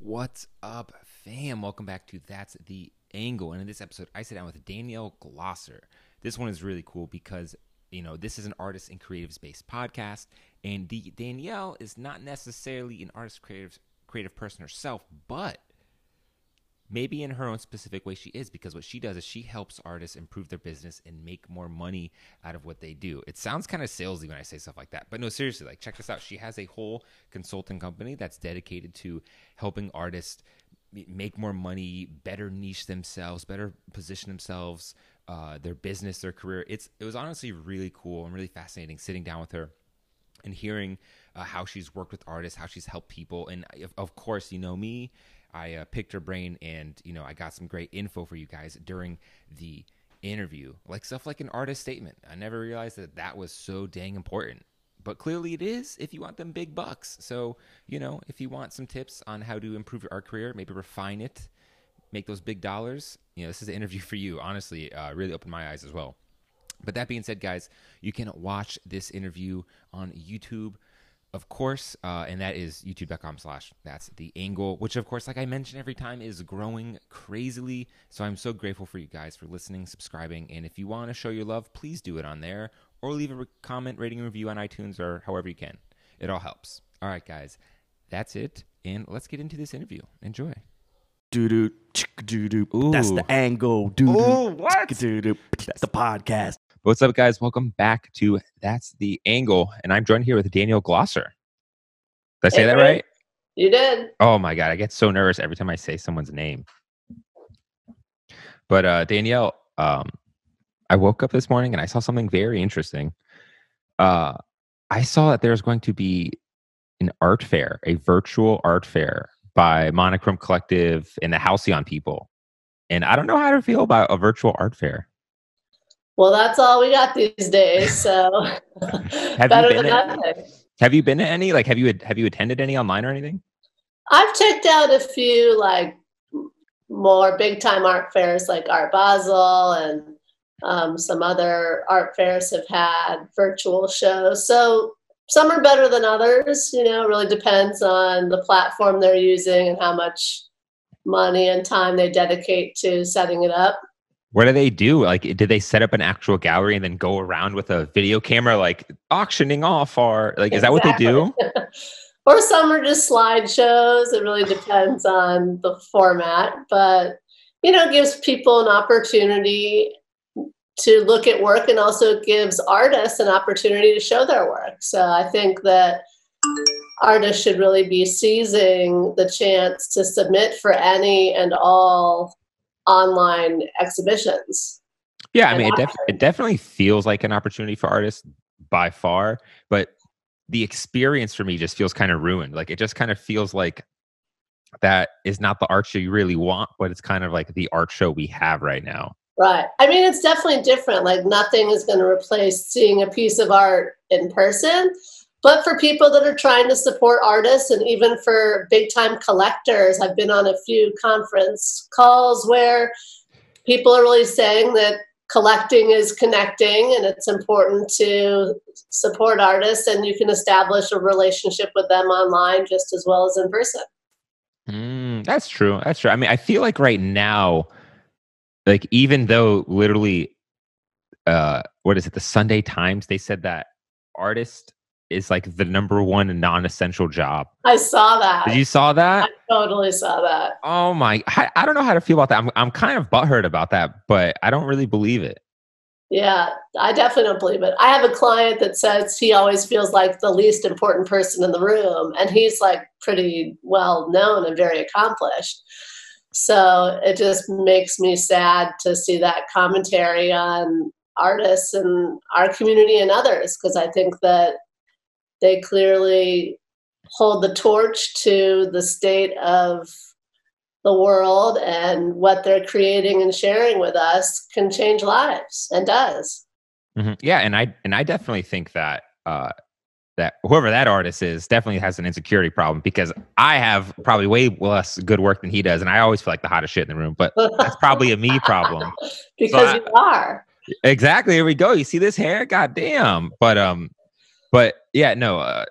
What's up, fam? Welcome back to That's the Angle. And in this episode, I sit down with Danielle Glosser. This one is really cool because, you know, this is an artist and creatives based podcast. And the, Danielle is not necessarily an artist creative, creative person herself, but maybe in her own specific way she is because what she does is she helps artists improve their business and make more money out of what they do. It sounds kind of salesy when i say stuff like that but no seriously like check this out. She has a whole consulting company that's dedicated to helping artists make more money better niche themselves better position themselves uh, their business their career. It's it was honestly really cool and really fascinating sitting down with her and hearing uh, how she's worked with artists how she's helped people. And of, of course you know me I uh, picked her brain and, you know, I got some great info for you guys during the interview, like stuff like an artist statement. I never realized that that was so dang important. But clearly it is if you want them big bucks. So, you know, if you want some tips on how to improve your art career, maybe refine it, make those big dollars, you know, this is an interview for you. Honestly, uh, really opened my eyes as well. But that being said, guys, you can watch this interview on YouTube of course, uh, and that is youtube.com slash that's the angle, which of course, like I mentioned every time, is growing crazily. So I'm so grateful for you guys for listening, subscribing, and if you want to show your love, please do it on there or leave a comment, rating, review on iTunes or however you can. It all helps. All right, guys, that's it, and let's get into this interview. Enjoy. Doo doo doo doo. That's the angle. Doo Ooh, what? Doo doo. That's the podcast. What's up, guys? Welcome back to That's the Angle. And I'm joined here with Danielle Glosser. Did I say Hey, that Ray. right? You did. Oh my God. I get so nervous every time I say someone's name. But uh, Danielle, um, I woke up this morning and I saw something very interesting. Uh, I saw that there's going to be an art fair, a virtual art fair by Monochrome Collective and the Halcyon people. And I don't know how to feel about a virtual art fair. Well, that's all we got these days. So better been than at- nothing. Have you been to any? Like, have you have you attended any online or anything? I've checked out a few like more big time art fairs like Art Basel and um, some other art fairs have had virtual shows. So some are better than others. You know, it really depends on the platform they're using and how much money and time they dedicate to setting it up. What do they do? Like, did they set up an actual gallery and then go around with a video camera, like auctioning off, or like, is that what they do? or some are just slideshows. It really depends on the format, but you know, it gives people an opportunity to look at work and also gives artists an opportunity to show their work. So I think that artists should really be seizing the chance to submit for any and all online exhibitions. Yeah, I mean, it, def- it definitely feels like an opportunity for artists by far, but the experience for me just feels kind of ruined. Like, it just kind of feels like that is not the art show you really want, but it's kind of like the art show we have right now. Right. I mean, it's definitely different. Like, nothing is going to replace seeing a piece of art in person. But for people that are trying to support artists and even for big time collectors, I've been on a few conference calls where people are really saying that collecting is connecting and it's important to support artists and you can establish a relationship with them online just as well as in person. Mm, that's true. That's true. I mean, I feel like right now, like even though literally, uh, what is it? The Sunday Times they said that artist is like the number one non-essential job. I saw that. Did you saw that? I totally saw that. Oh my! I, I don't know how to feel about that. I'm I'm kind of butthurt about that, but I don't really believe it. Yeah, I definitely don't believe it. I have a client that says he always feels like the least important person in the room, and he's like pretty well known and very accomplished. So it just makes me sad to see that commentary on artists and our community and others, because I think that they clearly hold the torch to the state of the world and what they're creating and sharing with us can change lives and does. Mhm. Yeah, and I and I definitely think that uh, that whoever that artist is definitely has an insecurity problem because I have probably way less good work than he does, and I always feel like the hottest shit in the room. But that's probably a me problem. because you are. Exactly. Here we go. You see this hair? God damn. But um, but yeah, no. Uh,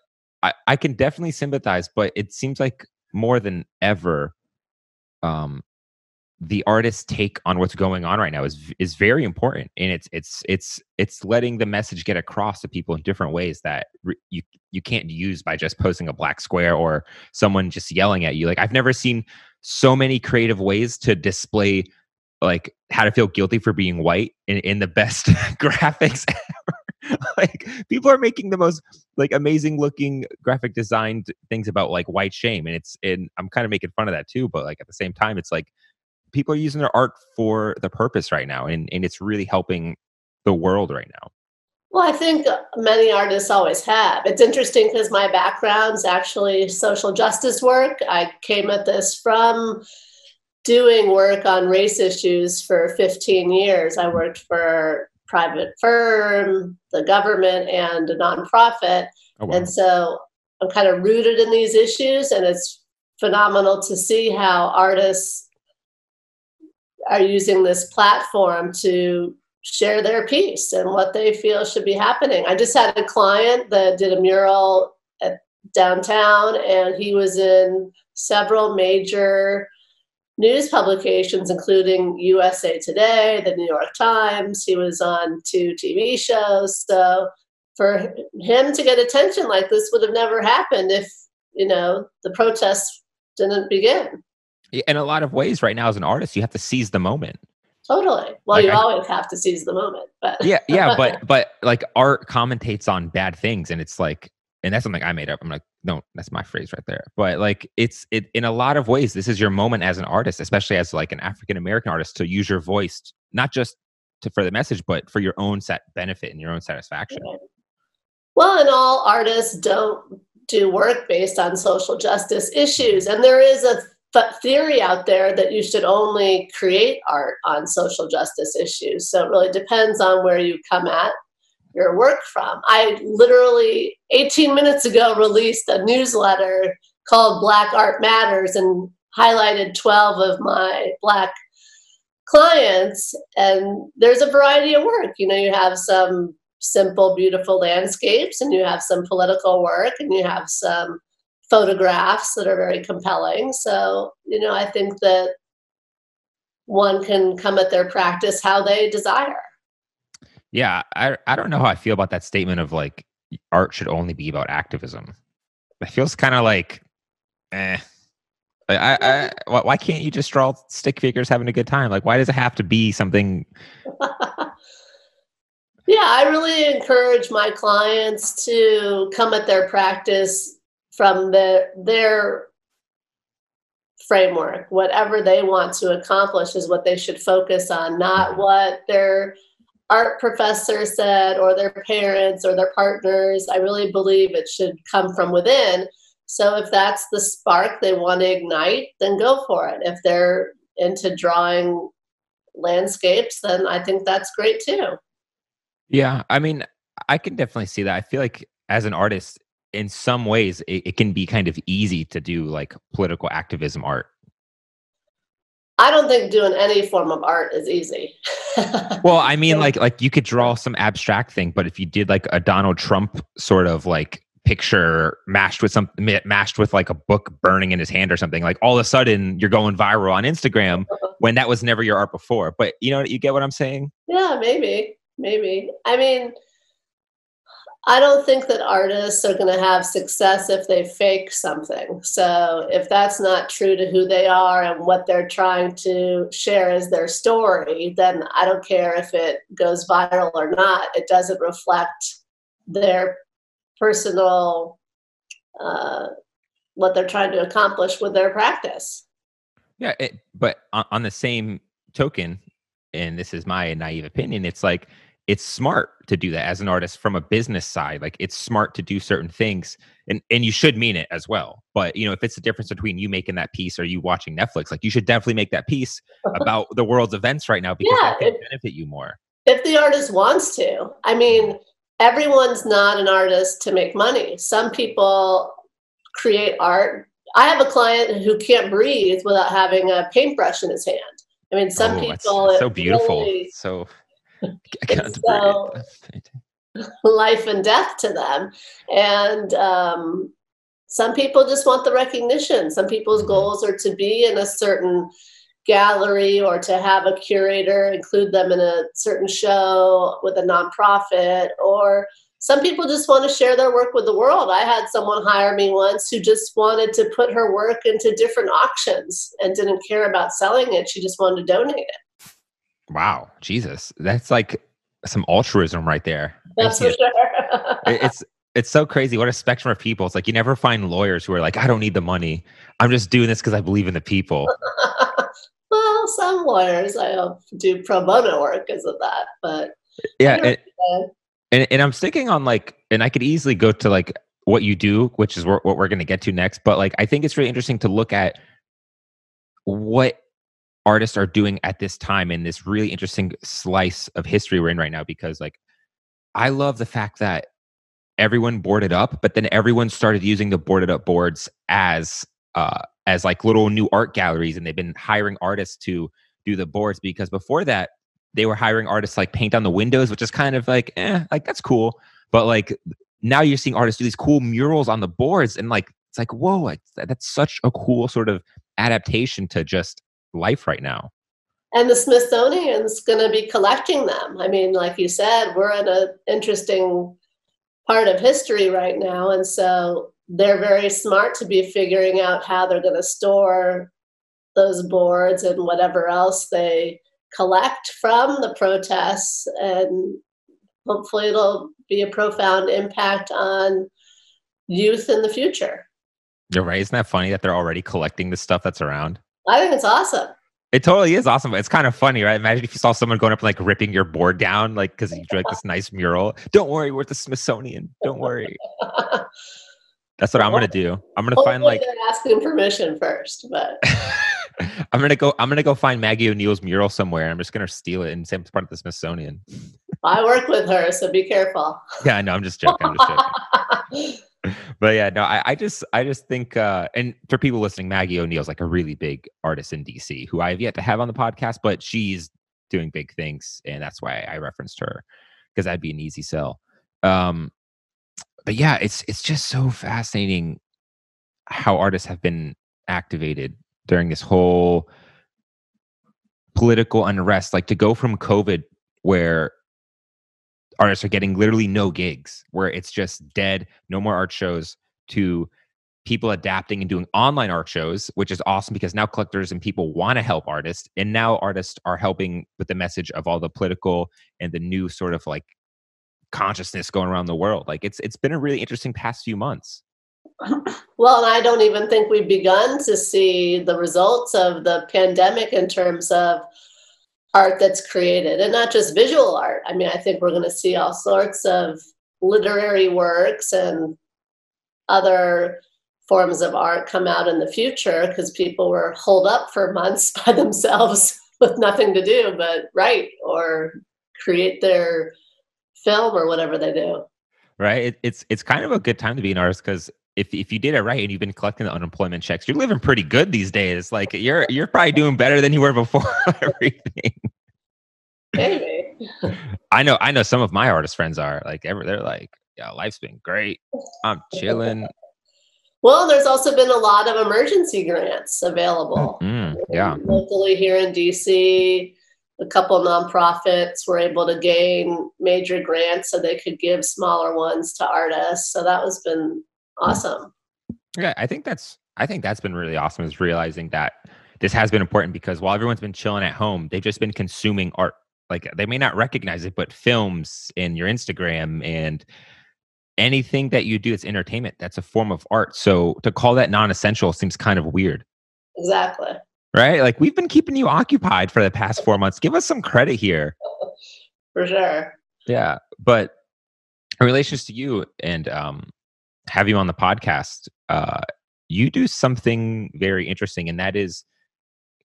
I I can definitely sympathize, but it seems like more than ever, um, the artist's take on what's going on right now is is very important, and it's it's it's it's letting the message get across to people in different ways that re- you you can't use by just posting a black square or someone just yelling at you. Like I've never seen so many creative ways to display like how to feel guilty for being white in, in the best graphics. like people are making the most like amazing looking graphic designed things about like white shame and it's and i'm kind of making fun of that too but like at the same time it's like people are using their art for the purpose right now and, and it's really helping the world right now. Well i think uh, many artists always have. It's interesting because my background's actually social justice work. I came at this from doing work on race issues for 15 years. I worked for private firm, the government, and a nonprofit. Oh, wow. And so I'm kind of rooted in these issues, and it's phenomenal to see how artists are using this platform to share their piece and what they feel should be happening. I just had a client that did a mural at downtown, and he was in several major news publications, including USA Today, the New York Times. He was on two TV shows. So for him to get attention like this would have never happened if, you know, the protests didn't begin. In a lot of ways, right now, as an artist, you have to seize the moment. Totally. Well, like you I, always have to seize the moment, but yeah, yeah, but but like art commentates on bad things, and it's like and that's something I made up. I'm like, no, that's my phrase right there. But like, it's it in a lot of ways. This is your moment as an artist, especially as like an African American artist, to use your voice, not just to for the message, but for your own set benefit and your own satisfaction. Well, and all artists don't do work based on social justice issues, and there is a th- theory out there that you should only create art on social justice issues. So it really depends on where you come at your work from. I literally 18 minutes ago released a newsletter called Black Art Matters and highlighted 12 of my Black clients. And there's a variety of work. You know, you have some simple, beautiful landscapes, and you have some political work, and you have some photographs that are very compelling. So, you know, I think that one can come at their practice how they desire. Yeah, I I don't know how I feel about that statement of like art should only be about activism. It feels kind of like, eh. I, I, I, why can't you just draw stick figures having a good time? Like, why does it have to be something? yeah, I really encourage my clients to come at their practice from the, their framework. Whatever they want to accomplish is what they should focus on, not mm-hmm. what their art professor said or their parents or their partners. I really believe it should come from within. So if that's the spark they want to ignite, then go for it. If they're into drawing landscapes, then I think that's great too. Yeah, I mean, I can definitely see that. I feel like as an artist, in some ways, it, it can be kind of easy to do like political activism art I don't think doing any form of art is easy. well, I mean, like like you could draw some abstract thing, but if you did like a Donald Trump sort of like picture mashed with some mashed with like a book burning in his hand or something, like all of a sudden you're going viral on Instagram uh-huh. when that was never your art before. But you know, you get what I'm saying? Yeah, maybe, maybe. I mean, I don't think that artists are going to have success if they fake something. So, if that's not true to who they are and what they're trying to share as their story, then I don't care if it goes viral or not. It doesn't reflect their personal, uh, what they're trying to accomplish with their practice. Yeah. It, but on, on the same token, and this is my naive opinion, it's like, it's smart to do that as an artist from a business side like it's smart to do certain things and and you should mean it as well but you know if it's the difference between you making that piece or you watching netflix like you should definitely make that piece about the world's events right now because yeah, that can if, benefit you more. if the artist wants to. I mean mm-hmm. everyone's not an artist to make money. Some people create art. I have a client who can't breathe without having a paintbrush in his hand. I mean some oh, people so beautiful. really, so so, life and death to them. And um, some people just want the recognition. Some people's Mhm. goals are to be in a certain gallery or to have a curator include them in a certain show with a nonprofit or some people just want to share their work with the world. I had someone hire me once who just wanted to put her work into different auctions and didn't care about selling it. She just wanted to donate it. Wow, Jesus, that's like some altruism right there. That's for sure. It's it's so crazy what a spectrum of people. It's like you never find lawyers who are like, I don't need the money. I'm just doing this because I believe in the people. well, some lawyers I hope do pro bono work because of that, but Yeah, and, and and I'm sticking on like, and I could easily go to like what you do, which is what we're going to get to next. But like, I think it's really interesting to look at what artists are doing at this time in this really interesting slice of history we're in right now. Because like, I love the fact that everyone boarded up, but then everyone started using the boarded up boards as uh as like little new art galleries, and they've been hiring artists to do the boards because before that they were hiring artists like paint on the windows, which is kind of like, eh, like that's cool. But like now you're seeing artists do these cool murals on the boards, and like it's like, whoa, that's such a cool sort of adaptation to just life right now. and the Smithsonian's going to be collecting them. I mean, like you said, we're in an interesting part of history right now, and so they're very smart to be figuring out how they're going to store those boards and whatever else they collect from the protests, and hopefully it'll be a profound impact on youth in the future. You're right. Isn't that funny that they're already collecting the stuff that's around? I think it's awesome. It totally is awesome, it's kind of funny, right? Imagine if you saw someone going up and like ripping your board down, like because you drew like this nice mural. Don't worry, we're at the Smithsonian. Don't worry. That's what I'm gonna do. I'm gonna find like asking permission first, but I'm gonna go. I'm gonna go find Maggie O'Neill's mural somewhere. I'm just gonna steal it and say it's part of the Smithsonian. I work with her, so be careful. Yeah, no, I'm just joking. I'm just joking. But yeah, no, I, I just, I just think, uh, and for people listening, Maggie O'Neill's like a really big artist in DC who I have yet to have on the podcast, but she's doing big things, and that's why I referenced her because that'd be an easy sell. Um, but yeah, it's it's just so fascinating how artists have been activated during this whole political unrest. Like to go from COVID, where artists are getting literally no gigs, where it's just dead, no more art shows, to people adapting and doing online art shows, which is awesome because now collectors and people want to help artists. And now artists are helping with the message of all the political and the new sort of like consciousness going around the world. Like it's it's been a really interesting past few months. Well, and I don't even think we've begun to see the results of the pandemic in terms of art that's created and not just visual art. I mean, I think we're going to see all sorts of literary works and other forms of art come out in the future because people were holed up for months by themselves with nothing to do but write or create their film or whatever they do. Right? It, it's it's kind of a good time to be an artist because if if you did it right and you've been collecting the unemployment checks, you're living pretty good these days. Like you're you're probably doing better than you were before everything. Maybe. I know I know some of my artist friends are like ever they're like, yeah, life's been great. I'm chilling. Well, there's also been a lot of emergency grants available. Mm, yeah. Locally here in DC, a couple nonprofits were able to gain major grants so they could give smaller ones to artists. So that was been awesome. Yeah, I think that's I think that's been really awesome is realizing that this has been important because while everyone's been chilling at home, they've just been consuming art. Like they may not recognize it, but films and your Instagram and anything that you do that's entertainment, that's a form of art. So to call that non-essential seems kind of weird. Exactly. Right? Like we've been keeping you occupied for the past four months. Give us some credit here. For sure. Yeah. But in relations to you and um have you on the podcast, uh you do something very interesting, and that is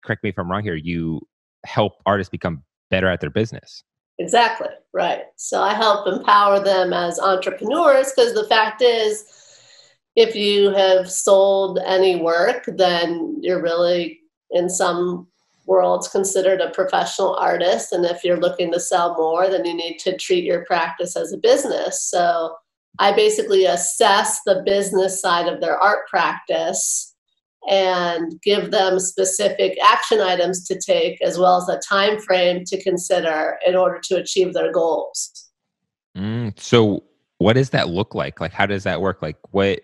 correct me if I'm wrong here, you help artists become better at their business. Exactly. Right. So I help empower them as entrepreneurs because the fact is, if you have sold any work, then you're really, in some worlds, considered a professional artist. And if you're looking to sell more, then you need to treat your practice as a business. So I basically assess the business side of their art practice and give them specific action items to take as well as a time frame to consider in order to achieve their goals. Mm, so what does that look like? Like how does that work? Like what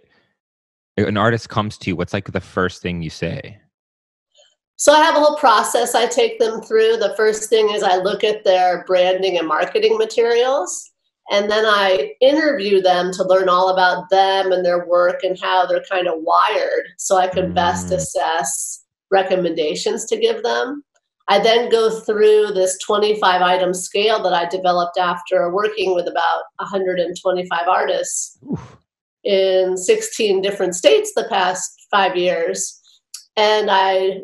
an artist comes to you, what's like the first thing you say? So I have a whole process I take them through. The first thing is I look at their branding and marketing materials. And then I interview them to learn all about them and their work and how they're kind of wired so I can best mm. assess recommendations to give them. I then go through this 25 item scale that I developed after working with about 125 artists Oof. in 16 different states the past five years. And I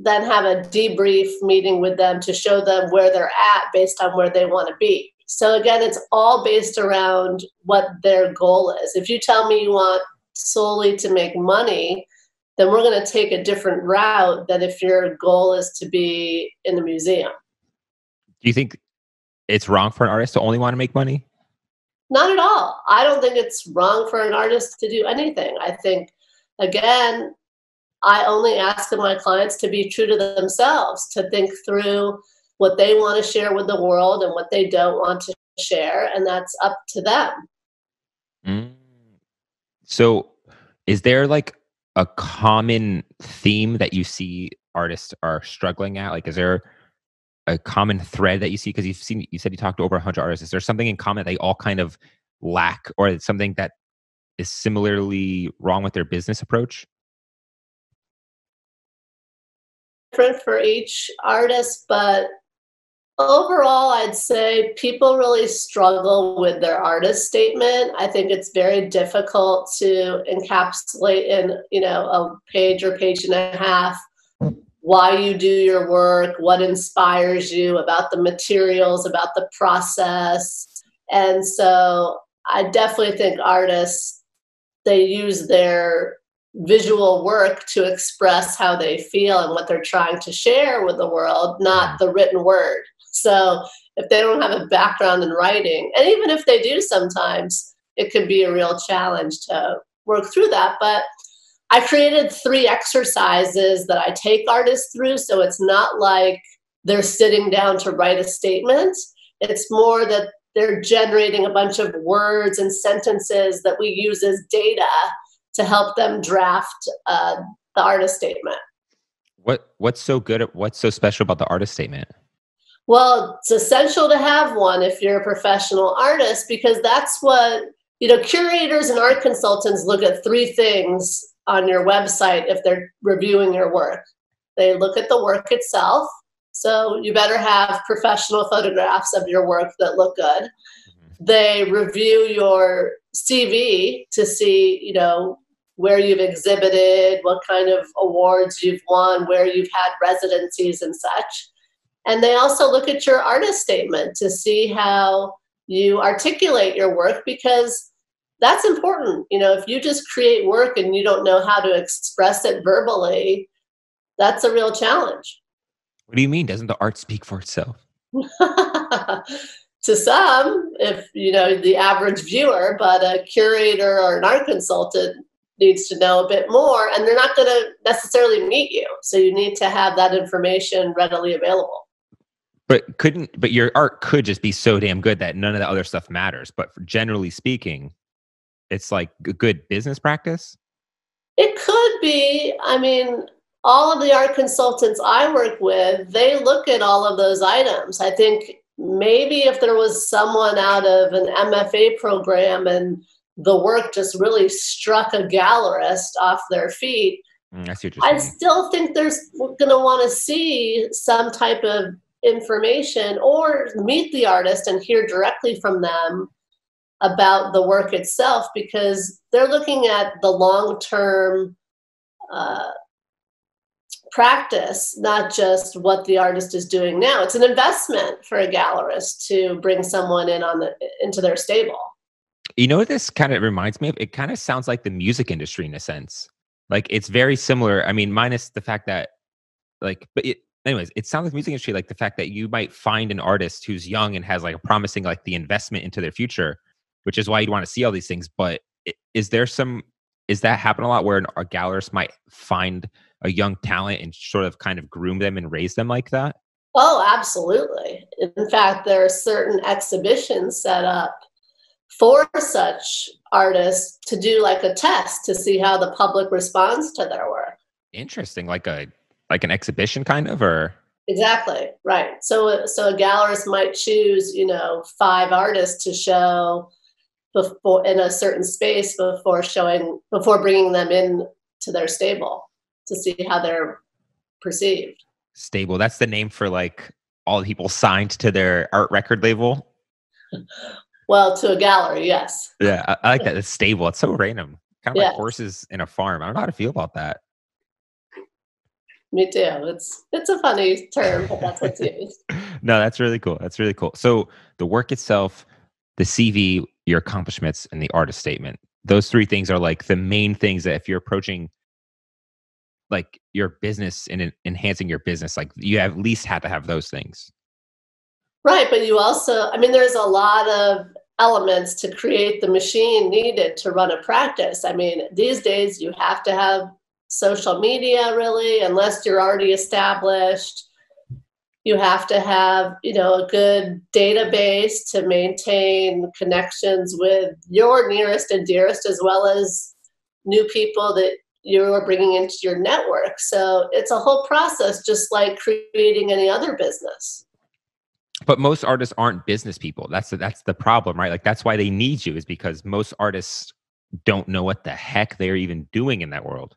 then have a debrief meeting with them to show them where they're at based on where they want to be. So again, it's all based around what their goal is. If you tell me you want solely to make money, then we're going to take a different route than if your goal is to be in the museum. Do you think it's wrong for an artist to only want to make money? Not at all. I don't think it's wrong for an artist to do anything. I think, again, I only ask my clients to be true to themselves, to think through what they want to share with the world and what they don't want to share, and that's up to them. Mm. So, is there like a common theme that you see artists are struggling at? Like, is there a common thread that you see? Because you've seen, you said you talked to over 100 artists. Is there something in common that they all kind of lack, or something that is similarly wrong with their business approach? different for each artist, but overall, I'd say people really struggle with their artist statement. I think it's very difficult to encapsulate in, you know, a page or page and a half why you do your work, what inspires you about the materials, about the process. And so I definitely think artists they use their visual work to express how they feel and what they're trying to share with the world, not the written word. So if they don't have a background in writing, and even if they do sometimes, it can be a real challenge to work through that. But I created three exercises that I take artists through. So it's not like they're sitting down to write a statement. It's more that they're generating a bunch of words and sentences that we use as data to help them draft uh, the artist statement. What what's so good at what's so special about the artist statement? Well, it's essential to have one if you're a professional artist because that's what you know curators and art consultants look at three things on your website if they're reviewing your work. They look at the work itself. So you better have professional photographs of your work that look good. Mm-hmm. They review your CV to see, you know, where you've exhibited, what kind of awards you've won, where you've had residencies and such. And they also look at your artist statement to see how you articulate your work because that's important. You know, if you just create work and you don't know how to express it verbally, that's a real challenge. What do you mean? Doesn't the art speak for itself? to some, if you know the average viewer, but a curator or an art consultant needs to know a bit more and they're not going to necessarily meet you so you need to have that information readily available but couldn't but your art could just be so damn good that none of the other stuff matters. But generally speaking it's like a good business practice? It could be. I mean all of the art consultants i work with they look at all of those items. I think maybe if there was someone out of an mfa program and the work just really struck a gallerist off their feet. Mm, I, I still think there's going to want to see some type of information or meet the artist and hear directly from them about the work itself because they're looking at the long term uh, practice, not just what the artist is doing now. It's an investment for a gallerist to bring someone in on the into their stable. You know this kind of reminds me of? It kind of sounds like the music industry in a sense. Like it's very similar. I mean, minus the fact that, like, but it, anyways, it sounds like music industry, like the fact that you might find an artist who's young and has like a promising, like the investment into their future, which is why you'd want to see all these things. But is there some is that happen a lot where a gallerist might find a young talent and sort of kind of groom them and raise them like that? Oh, absolutely. In fact, there are certain exhibitions set up for such artists to do like a test to see how the public responds to their work. Interesting, like a like an exhibition kind of or Exactly, right. So so a gallerist might choose, you know, five artists to show before in a certain space before showing before bringing them in to their stable to see how they're perceived. Stable. That's the name for like all the people signed to their art record label. Well, to a gallery, yes. Yeah, I, I like that. It's stable. It's so random. Kind of like horses in a farm. I don't know how to feel about that. Me too. It's it's a funny term, but that's what's used. no, that's really cool. That's really cool. So the work itself, the CV, your accomplishments, and the artist statement. Those three things are like the main things that if you're approaching like your business and enhancing your business, like you at least had to have those things. Right, but you also, I mean, there's a lot of elements to create the machine needed to run a practice. I mean, these days you have to have social media really, unless you're already established. You have to have, you know, a good database to maintain connections with your nearest and dearest, as well as new people that you're bringing into your network. So it's a whole process, just like creating any other business. But most artists aren't business people. That's the, that's the problem, right? Like that's why they need you, is because most artists don't know what the heck they're even doing in that world.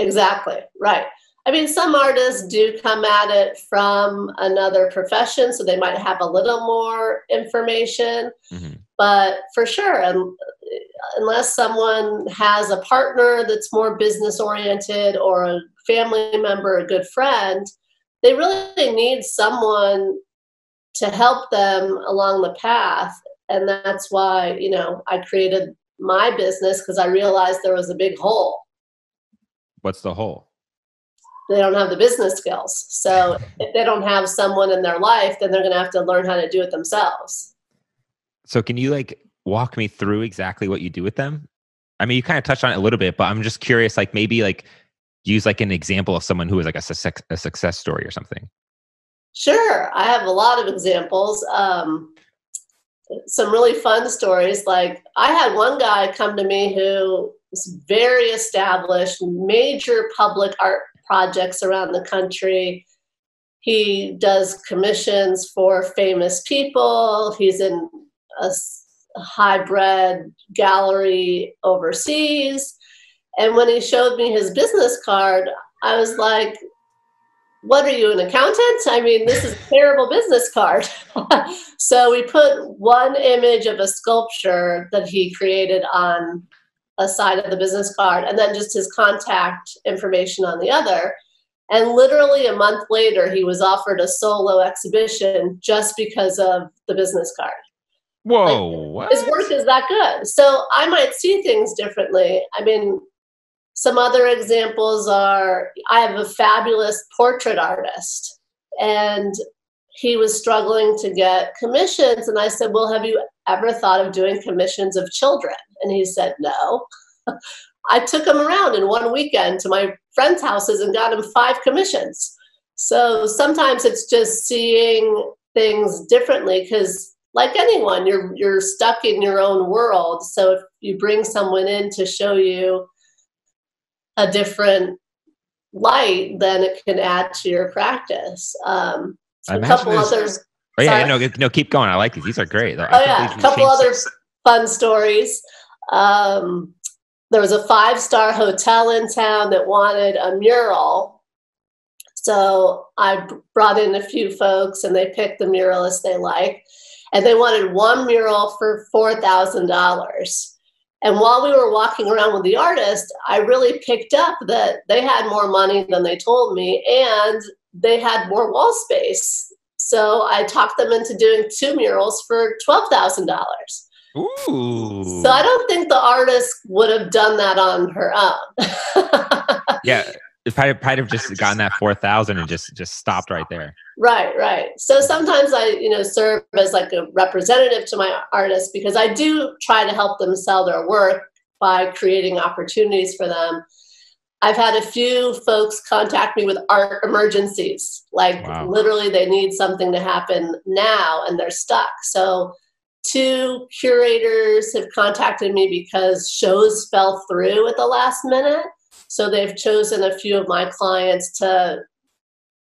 Exactly right. I mean, some artists do come at it from another profession, so they might have a little more information. Mm-hmm. But for sure, and unless someone has a partner that's more business oriented or a family member, a good friend, they really need someone to help them along the path. And that's why, you know, I created my business because I realized there was a big hole. What's the hole? They don't have the business skills. So if they don't have someone in their life, then they're going to have to learn how to do it themselves. So can you like walk me through exactly what you do with them? I mean, you kind of touched on it a little bit, but I'm just curious, like maybe like use like an example of someone who is like a, success, a success story or something. Sure. I have a lot of examples. Um, some really fun stories. Like I had one guy come to me who was very established, major public art projects around the country. He does commissions for famous people. He's in a hybrid gallery overseas. And when he showed me his business card, I was like, what are you, an accountant? I mean, this is a terrible business card. so we put one image of a sculpture that he created on a side of the business card and then just his contact information on the other. And literally a month later, he was offered a solo exhibition just because of the business card. Whoa. Like, his work is that good. So I might see things differently. I mean, some other examples are I have a fabulous portrait artist, and he was struggling to get commissions. And I said, Well, have you ever thought of doing commissions of children? And he said, No. I took him around in one weekend to my friends' houses and got him five commissions. So sometimes it's just seeing things differently because like anyone, you're you're stuck in your own world. So if you bring someone in to show you a different light, then it can add to your practice. Um, a couple others. Oh yeah, no, no, keep going. I like these. These are great. Oh yeah, a couple other fun stories. Um, there was a five star hotel in town that wanted a mural. So I brought in a few folks and they picked the muralist they like. And they wanted one mural for $4,000. And while we were walking around with the artist, I really picked up that they had more money than they told me and they had more wall space. So I talked them into doing two murals for $12,000. Ooh. So I don't think the artist would have done that on her own. yeah. If I might have just gotten that 4,000 and just, just stopped right there. Right, right. So sometimes I, you know, serve as like a representative to my artists because I do try to help them sell their work by creating opportunities for them. I've had a few folks contact me with art emergencies. Like Wow. literally they need something to happen now and they're stuck. So two curators have contacted me because shows fell through at the last minute. So they've chosen a few of my clients to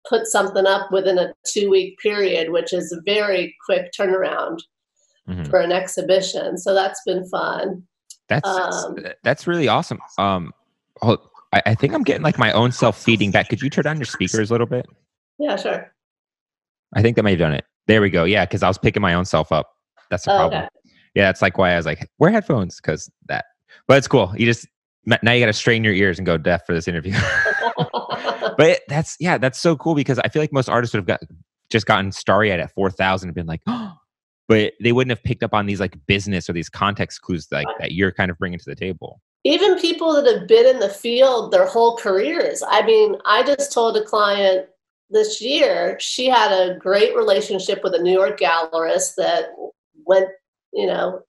put something up within a two week period, which is a very quick turnaround Mhm. for an exhibition. So that's been fun. That's Um, that's really awesome. Um, hold, I, I think I'm getting like my own self feeding back. Could you turn down your speakers a little bit? Yeah, sure. I think that may have done it. There we go. Yeah, because I was picking my own self up. That's the Oh, problem. okay. Yeah, that's like why I was like, wear headphones because that. But it's cool. You just now you got to strain your ears and go deaf for this interview. but it, that's yeah, that's so cool because I feel like most artists would have got just gotten starry eyed at four thousand and been like, oh, but they wouldn't have picked up on these like business or these context clues like that you're kind of bringing to the table. Even people that have been in the field their whole careers. I mean, I just told a client this year she had a great relationship with a New York gallerist that went, you know,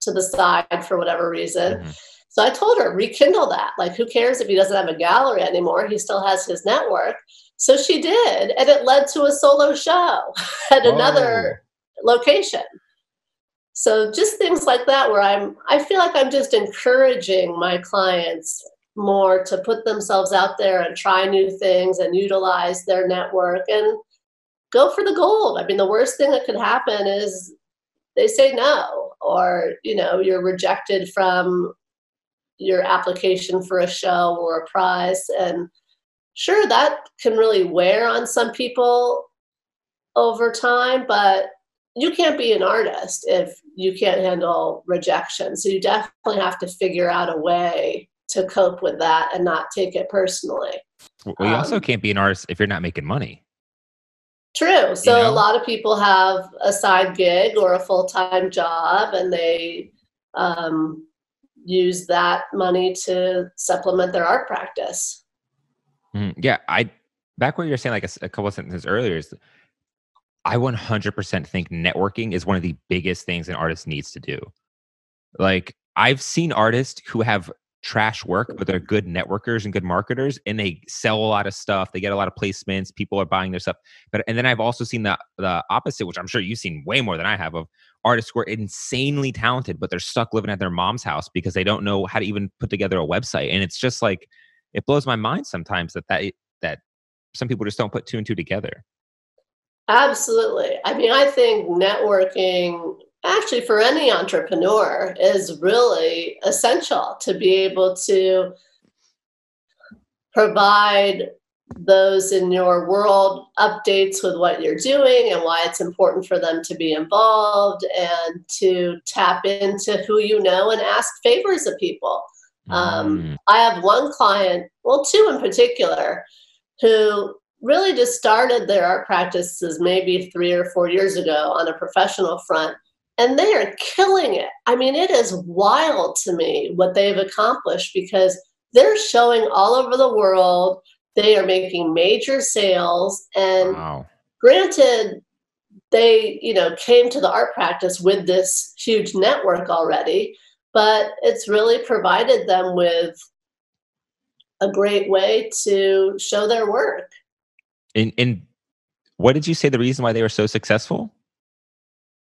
to the side for whatever reason. Mhm. So I told her, rekindle that. Like, who cares if he doesn't have a gallery anymore? He still has his network. So she did, and it led to a solo show at another location. So just things like that where I'm I feel like I'm just encouraging my clients more to put themselves out there and try new things and utilize their network and go for the gold. I mean the worst thing that could happen is they say no or you know you're rejected from your application for a show or a prize and sure that can really wear on some people over time but you can't be an artist if you can't handle rejection. So you definitely have to figure out a way to cope with that and not take it personally. Well, you also Um, can't be an artist if you're not making money. True. So know? a lot of people have a side gig or a full time job and they um, use that money to supplement their art practice. Mhm. Yeah, I back what you were saying like a couple of sentences earlier is I 100% think networking is one of the biggest things an artist needs to do. Like I've seen artists who have trash work but they're good networkers and good marketers and they sell a lot of stuff, they get a lot of placements, people are buying their stuff. But and then I've also seen the the opposite which I'm sure you've seen way more than I have of artists who are insanely talented but they're stuck living at their mom's house because they don't know how to even put together a website and it's just like it blows my mind sometimes that that that some people just don't put two and two together. Absolutely. I mean, I think networking, actually, for any entrepreneur, is really essential to be able to provide those in your world updates with what you're doing and why it's important for them to be involved and to tap into who you know and ask favors of people. Um, Mm, I have one client, well, two in particular, who really just started their art practices maybe three or four years ago on a professional front, and they are killing it. I mean, it is wild to me what they've accomplished because they're showing all over the world. They are making major sales, and wow. granted they you know came to the art practice with this huge network already but it's really provided them with a great way to show their work And and what did you say the reason why they were so successful?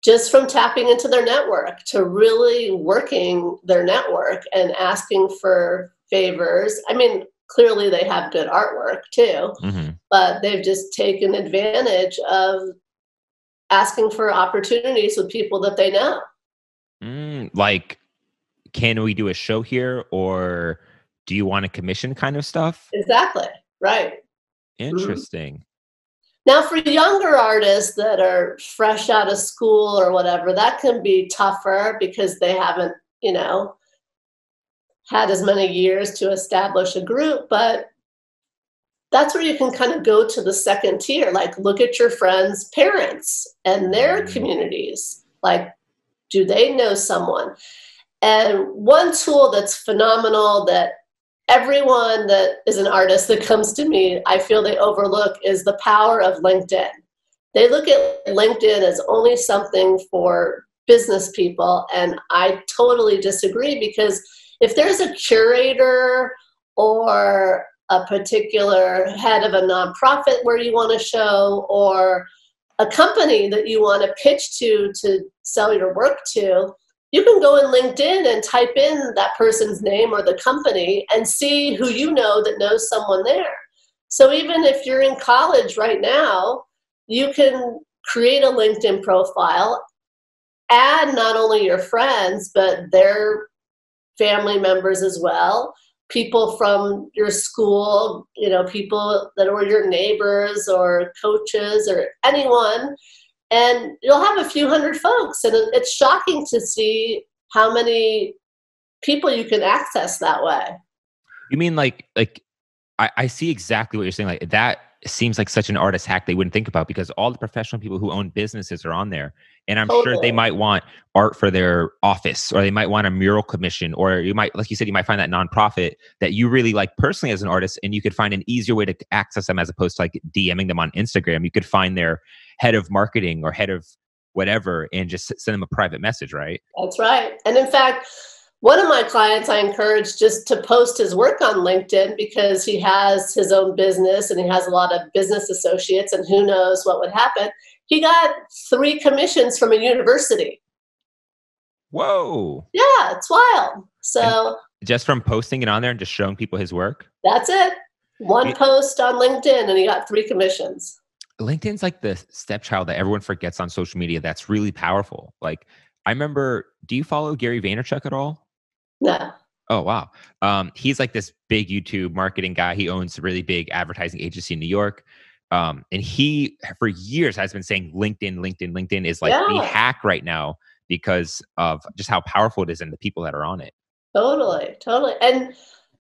just from tapping into their network to really working their network and asking for favors i mean clearly they have good artwork too Mhm. but they've just taken advantage of asking for opportunities with people that they know Mm, like, can we do a show here, or do you want a commission kind of stuff? Exactly. Right. Interesting. Now, for younger artists that are fresh out of school or whatever, that can be tougher because they haven't, you know, had as many years to establish a group. But that's where you can kind of go to the second tier. Like, look at your friends' parents and their Mhm. communities. Like, do they know someone? And one tool that's phenomenal that everyone that is an artist that comes to me, I feel they overlook is the power of LinkedIn. They look at LinkedIn as only something for business people, and I totally disagree because if there's a curator or a particular head of a nonprofit where you want to show or a company that you want to pitch to to sell your work to, you can go in LinkedIn and type in that person's name or the company and see who you know that knows someone there. So even if you're in college right now, you can create a LinkedIn profile, add not only your friends, but their family members as well, people from your school, you know, people that were your neighbors or coaches or anyone and you'll have a few hundred folks and it's shocking to see how many people you can access that way. You mean like like I, I see exactly what you're saying like that seems like such an artist hack they wouldn't think about because all the professional people who own businesses are on there and i'm totally. sure they might want art for their office or they might want a mural commission or you might like you said you might find that nonprofit that you really like personally as an artist and you could find an easier way to access them as opposed to like dming them on instagram you could find their head of marketing or head of whatever and just send them a private message, right? That's right. And in fact, one of my clients I encourage just to post his work on LinkedIn because he has his own business and he has a lot of business associates and who knows what would happen. He got three commissions from a university. Whoa. Yeah, it's wild. So and just from posting it on there and just showing people his work? That's it. One it, post on LinkedIn and he got three commissions. LinkedIn's like the stepchild that everyone forgets on social media that's really powerful. Like I remember, do you follow Gary Vaynerchuk at all? No. Oh wow. Um, he's like this big YouTube marketing guy. He owns a really big advertising agency in New York. Um, and he for years has been saying LinkedIn, LinkedIn, LinkedIn is like yeah. the hack right now because of just how powerful it is and the people that are on it. Totally, totally. And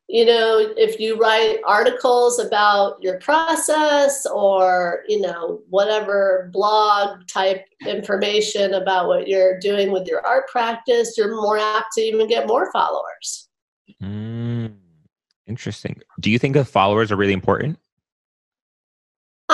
you know if you write articles about your process or you know whatever blog type information about what you're doing with your art practice you're more apt to even get more followers mm, interesting do you think that followers are really important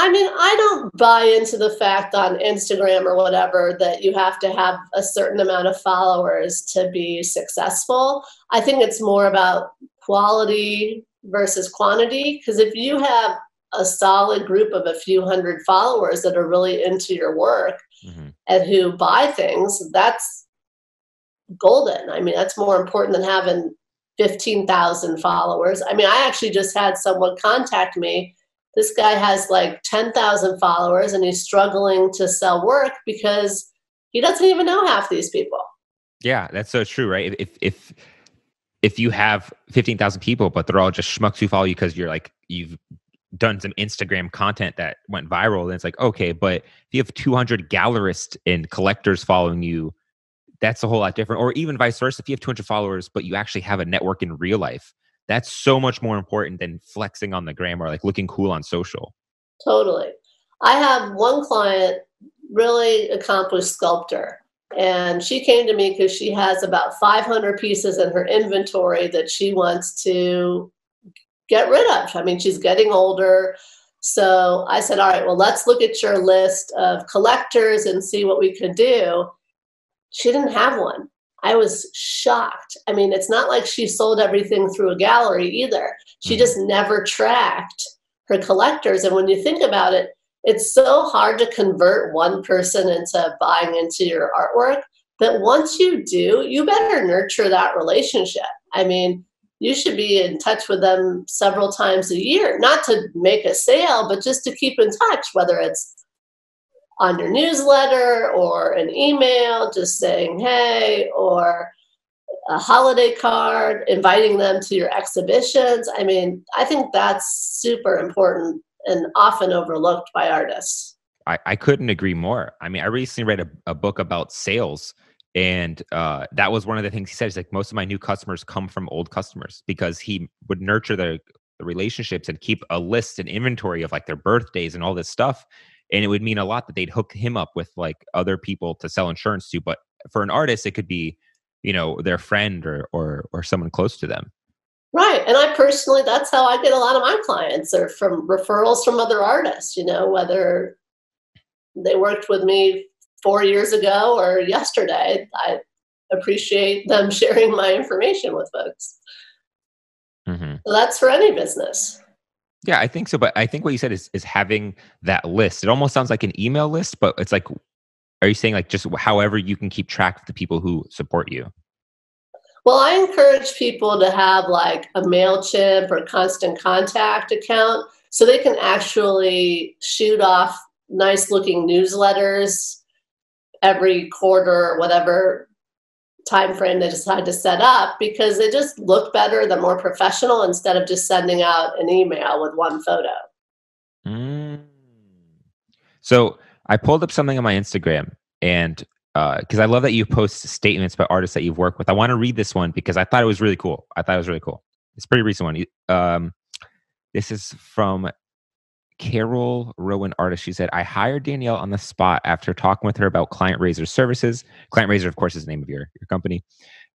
I mean, I don't buy into the fact on Instagram or whatever that you have to have a certain amount of followers to be successful. I think it's more about quality versus quantity. Because if you have a solid group of a few hundred followers that are really into your work mm-hmm. and who buy things, that's golden. I mean, that's more important than having 15,000 followers. I mean, I actually just had someone contact me this guy has like 10,000 followers and he's struggling to sell work because he doesn't even know half these people. Yeah, that's so true, right? If if if you have 15,000 people but they're all just schmucks who follow you because you're like you've done some Instagram content that went viral, then it's like okay, but if you have 200 gallerists and collectors following you, that's a whole lot different. Or even vice versa, if you have 200 followers but you actually have a network in real life, that's so much more important than flexing on the gram or like looking cool on social. Totally. I have one client, really accomplished sculptor, and she came to me because she has about 500 pieces in her inventory that she wants to get rid of. I mean, she's getting older. So I said, All right, well, let's look at your list of collectors and see what we could do. She didn't have one. I was shocked. I mean, it's not like she sold everything through a gallery either. She mm-hmm. just never tracked her collectors. And when you think about it, it's so hard to convert one person into buying into your artwork that once you do, you better nurture that relationship. I mean, you should be in touch with them several times a year, not to make a sale, but just to keep in touch, whether it's on your newsletter or an email just saying hey or a holiday card inviting them to your exhibitions. I mean i think that's super important and often overlooked by artists. I, I couldn't agree more. I mean i recently read a, a book about sales and uh, that was one of the things he said. He's like, most of my new customers come from old customers because he would nurture the, the relationships and keep a list and inventory of like their birthdays and all this stuff and it would mean a lot that they'd hook him up with like other people to sell insurance to but for an artist it could be you know their friend or or or someone close to them Right. And I personally, that's how I get a lot of my clients are from referrals from other artists, you know, whether they worked with me four years ago or yesterday. I appreciate them sharing my information with folks. Mm-hmm. So that's for any business. Yeah, I think so. But I think what you said is is having that list. It almost sounds like an email list, but it's like, are you saying like just however you can keep track of the people who support you? Well, I encourage people to have like a MailChimp or constant contact account so they can actually shoot off nice looking newsletters every quarter or whatever time frame they decide to set up because they just look better they're more professional instead of just sending out an email with one photo mm. so i pulled up something on my instagram and because uh, I love that you post statements by artists that you've worked with. I want to read this one because I thought it was really cool. I thought it was really cool. It's pretty recent one. Um, this is from Carol Rowan artist. She said, I hired Danielle on the spot after talking with her about Client Raiser services. Client Raiser, of course, is the name of your, your company.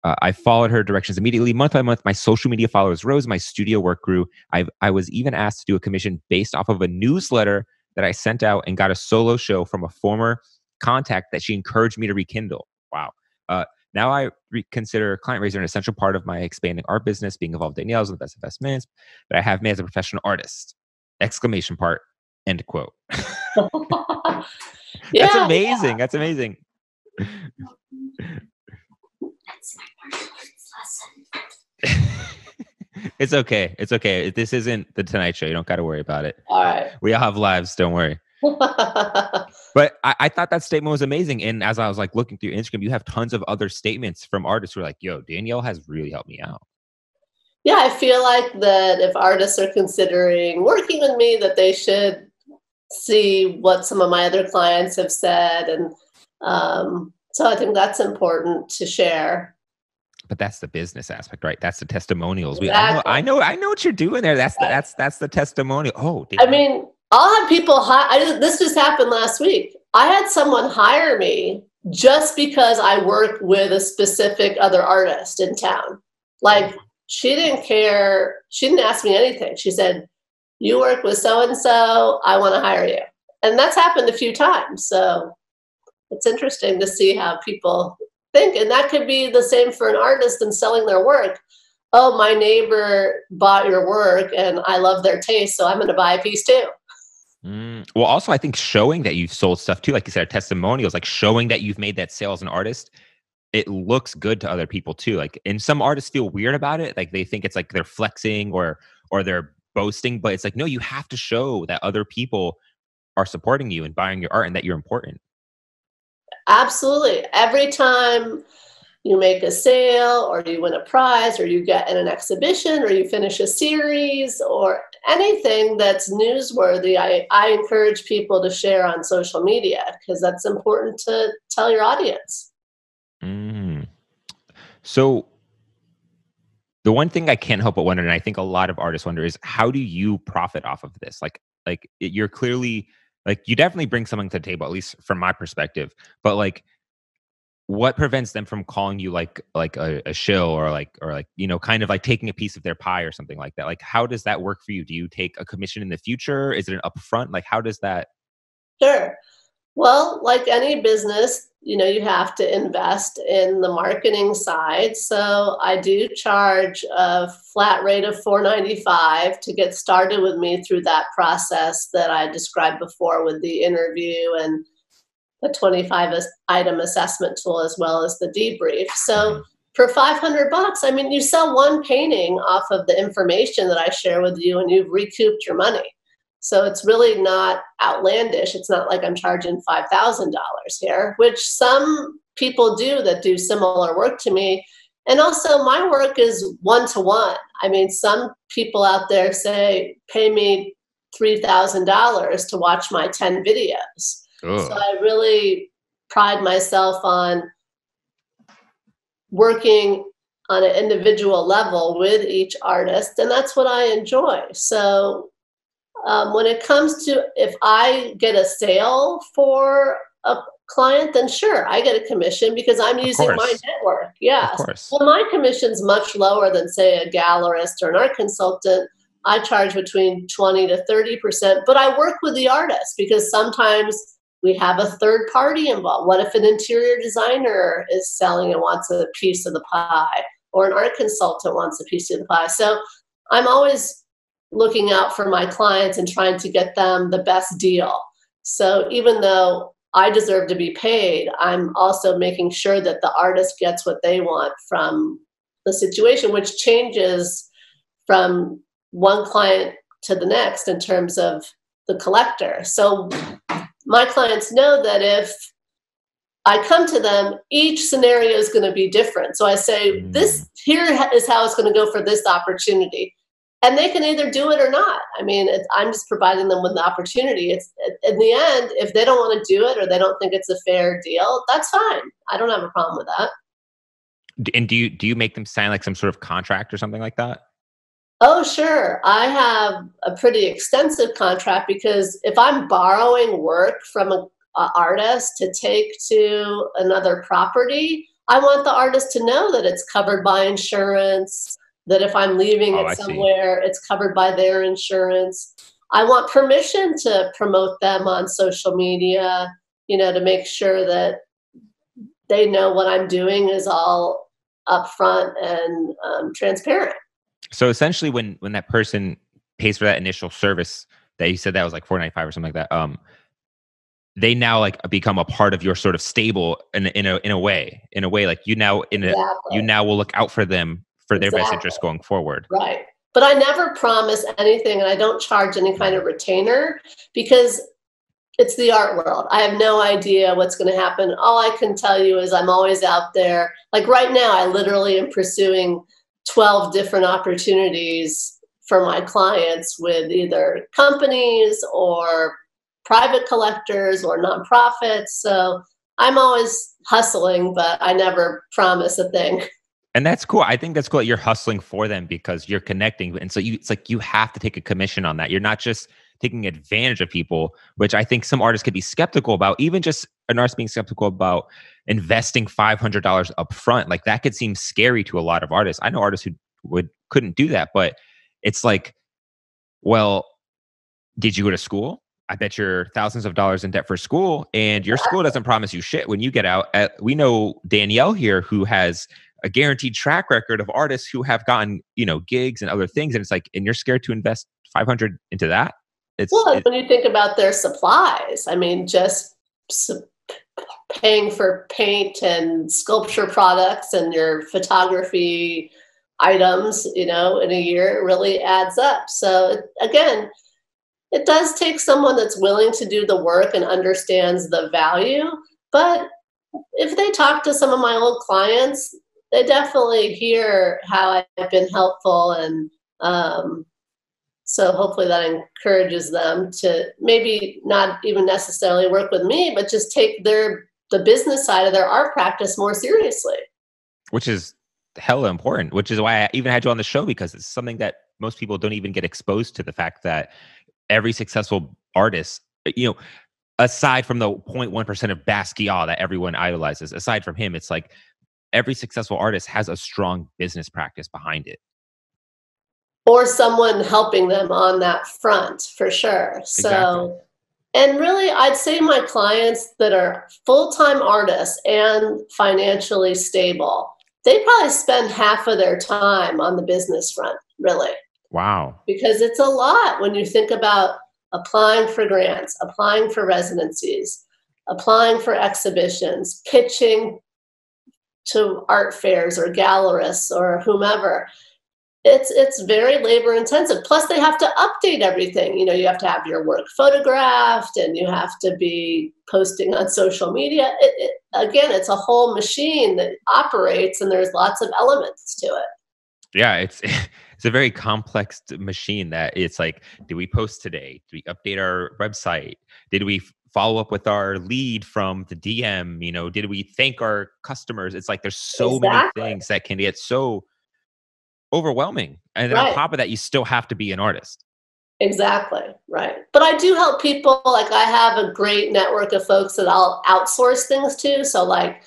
Uh, I followed her directions immediately. Month by month, my social media followers rose. My studio work grew. I, I was even asked to do a commission based off of a newsletter that I sent out and got a solo show from a former contact that she encouraged me to rekindle. Wow. Uh, now I consider Client Raiser an essential part of my expanding art business, being involved in Danielle's and the best investments that I have made as a professional artist. Exclamation part. End quote. yeah, That's amazing. Yeah. That's amazing. That's my martial arts lesson. it's okay. It's okay. This isn't the Tonight Show. You don't got to worry about it. All right. We all have lives. Don't worry. but I, I, thought that statement was amazing. And as I was like looking through Instagram, you have tons of other statements from artists who are like, yo, Danielle has really helped me out. Yeah, I feel like that if artists are considering working with me, that they should see what some of my other clients have said. And um, so I think that's important to share. But that's the business aspect, right? That's the testimonials. Exactly. We, I know, I know, I know what you're doing there. That's the, that's that's the testimonial. Oh, I mean, I'll have people hire. this just happened last week. I had someone hire me just because I work with a specific other artist in town. Like she didn't care. She didn't ask me anything. She said, "You work with so and so. I want to hire you." And that's happened a few times. So it's interesting to see how people think, and that could be the same for an artist and selling their work. Oh, my neighbor bought your work, and I love their taste, so I'm going to buy a piece too. Mm. Well, also, I think showing that you've sold stuff too, like you said, testimonials, like showing that you've made that sale as an artist, it looks good to other people too. Like, and some artists feel weird about it, like they think it's like they're flexing or or they're boasting, but it's like no, you have to show that other people are supporting you and buying your art and that you're important. Absolutely. Every time you make a sale or you win a prize or you get in an exhibition or you finish a series or anything that's newsworthy i, I encourage people to share on social media because that's important to tell your audience. So the one thing i can't help but wonder and i think a lot of artists wonder is how do you profit off of this? Like like you're clearly like you definitely bring something to the table at least from my perspective but like what prevents them from calling you like like a, a shill or like or like you know kind of like taking a piece of their pie or something like that? Like how does that work for you? Do you take a commission in the future? Is it an upfront? Like how does that sure well like any business you know you have to invest in the marketing side so i do charge a flat rate of 495 to get started with me through that process that i described before with the interview and the 25 item assessment tool as well as the debrief. So mm-hmm. for 500 bucks, I mean, you sell one painting off of the information that I share with you and you've recouped your money. So it's really not outlandish. It's not like I'm charging $5,000 here, which some people do that do similar work to me. And also, my work is one to one. I mean, some people out there say, pay me $3,000 to watch my 10 videos. Ugh. So I really pride myself on working on an individual level with each artist, and that's what I enjoy. So um, when it comes to if I get a sale for a client, then sure, I get a commission because I'm using my network. Yes. Of. Well, my commission's much lower than, say, a gallerist or an art consultant. I charge between 20 to 30%, but I work with the artist because sometimes we have a third party involved. What if an interior designer is selling and wants a piece of the pie, or an art consultant wants a piece of the pie? So I'm always looking out for my clients and trying to get them the best deal. So even though I deserve to be paid, I'm also making sure that the artist gets what they want from the situation, which changes from one client to the next in terms of the collector. So my clients know that if I come to them, each scenario is going to be different. So I say, mm. this here is how it's going to go for this opportunity. And they can either do it or not. I mean, I'm just providing them with the opportunity. It's in the end, if they don't want to do it or they don't think it's a fair deal, that's fine. I don't have a problem with that. And do you do you make them sign like some sort of contract or something like that? Oh, sure. I have a pretty extensive contract because if I'm borrowing work from a, a artist to take to another property, I want the artist to know that it's covered by insurance, that if I'm leaving Oh, it somewhere, it's covered by their insurance. I want permission to promote them on social media, you know, to make sure that they know what I'm doing is all upfront and um, transparent. So essentially, when when that person pays for that initial service that you said that was like four ninety five or something like that, um, they now like become a part of your sort of stable in a- in a in a way, in a way like you now in a Exactly. you now will look out for them for their best Exactly. interest going forward. Right. But I never promise anything and I don't charge any kind of retainer because it's the art world. I have no idea what's going to happen. All I can tell you is I'm always out there. Like right now, I literally am pursuing 12 different opportunities for my clients with either companies or private collectors or nonprofits. So I'm always hustling, but I never promise a thing. And that's cool. I think that's cool. that You're hustling for them because you're connecting, and so you it's like you have to take a commission on that. You're not just taking advantage of people, which I think some artists could be skeptical about. Even just an artist being skeptical about investing five hundred dollars up front, like that could seem scary to a lot of artists. I know artists who would couldn't do that, but it's like, well, did you go to school? I bet you're thousands of dollars in debt for school, and your school doesn't promise you shit when you get out. We know Danielle here, who has a guaranteed track record of artists who have gotten you know gigs and other things, and it's like, and you're scared to invest five hundred into that. It's Well, it- when you think about their supplies, I mean, just su- paying for paint and sculpture products and your photography items, you know, in a year really adds up. So it- again, it does take someone that's willing to do the work and understands the value. But if they talk to some of my old clients, they definitely hear how I've been helpful and um, so hopefully that encourages them to maybe not even necessarily work with me, but just take their the business side of their art practice more seriously. which is hella important. Which is why I even had you on the show because it's something that most people don't even get exposed to. The fact that every successful artist, you know, aside from the 0.1 percent of Basquiat that everyone idolizes, aside from him, it's like every successful artist has a strong business practice behind it. Or someone helping them on that front for sure. So and really I'd say my clients that are full-time artists and financially stable, they probably spend half of their time on the business front, really. Wow. because it's a lot when you think about applying for grants, applying for residencies, applying for exhibitions, pitching to art fairs or gallerists or whomever. It's it's very labor intensive. Plus they have to update everything. You know, you have to have your work photographed and you have to be posting on social media. It, it, again, it's a whole machine that operates and there's lots of elements to it. Yeah, it's it's a very complex machine that it's like, did we post today? Did we update our website? Did we follow up with our lead from the DM? You know, did we thank our customers? It's like there's so Exactly. many things that can get so overwhelming. And then on top of that, you still have to be an artist. Exactly, right. But I do help people. Like, I have a great network of folks that I'll outsource things to. So, like,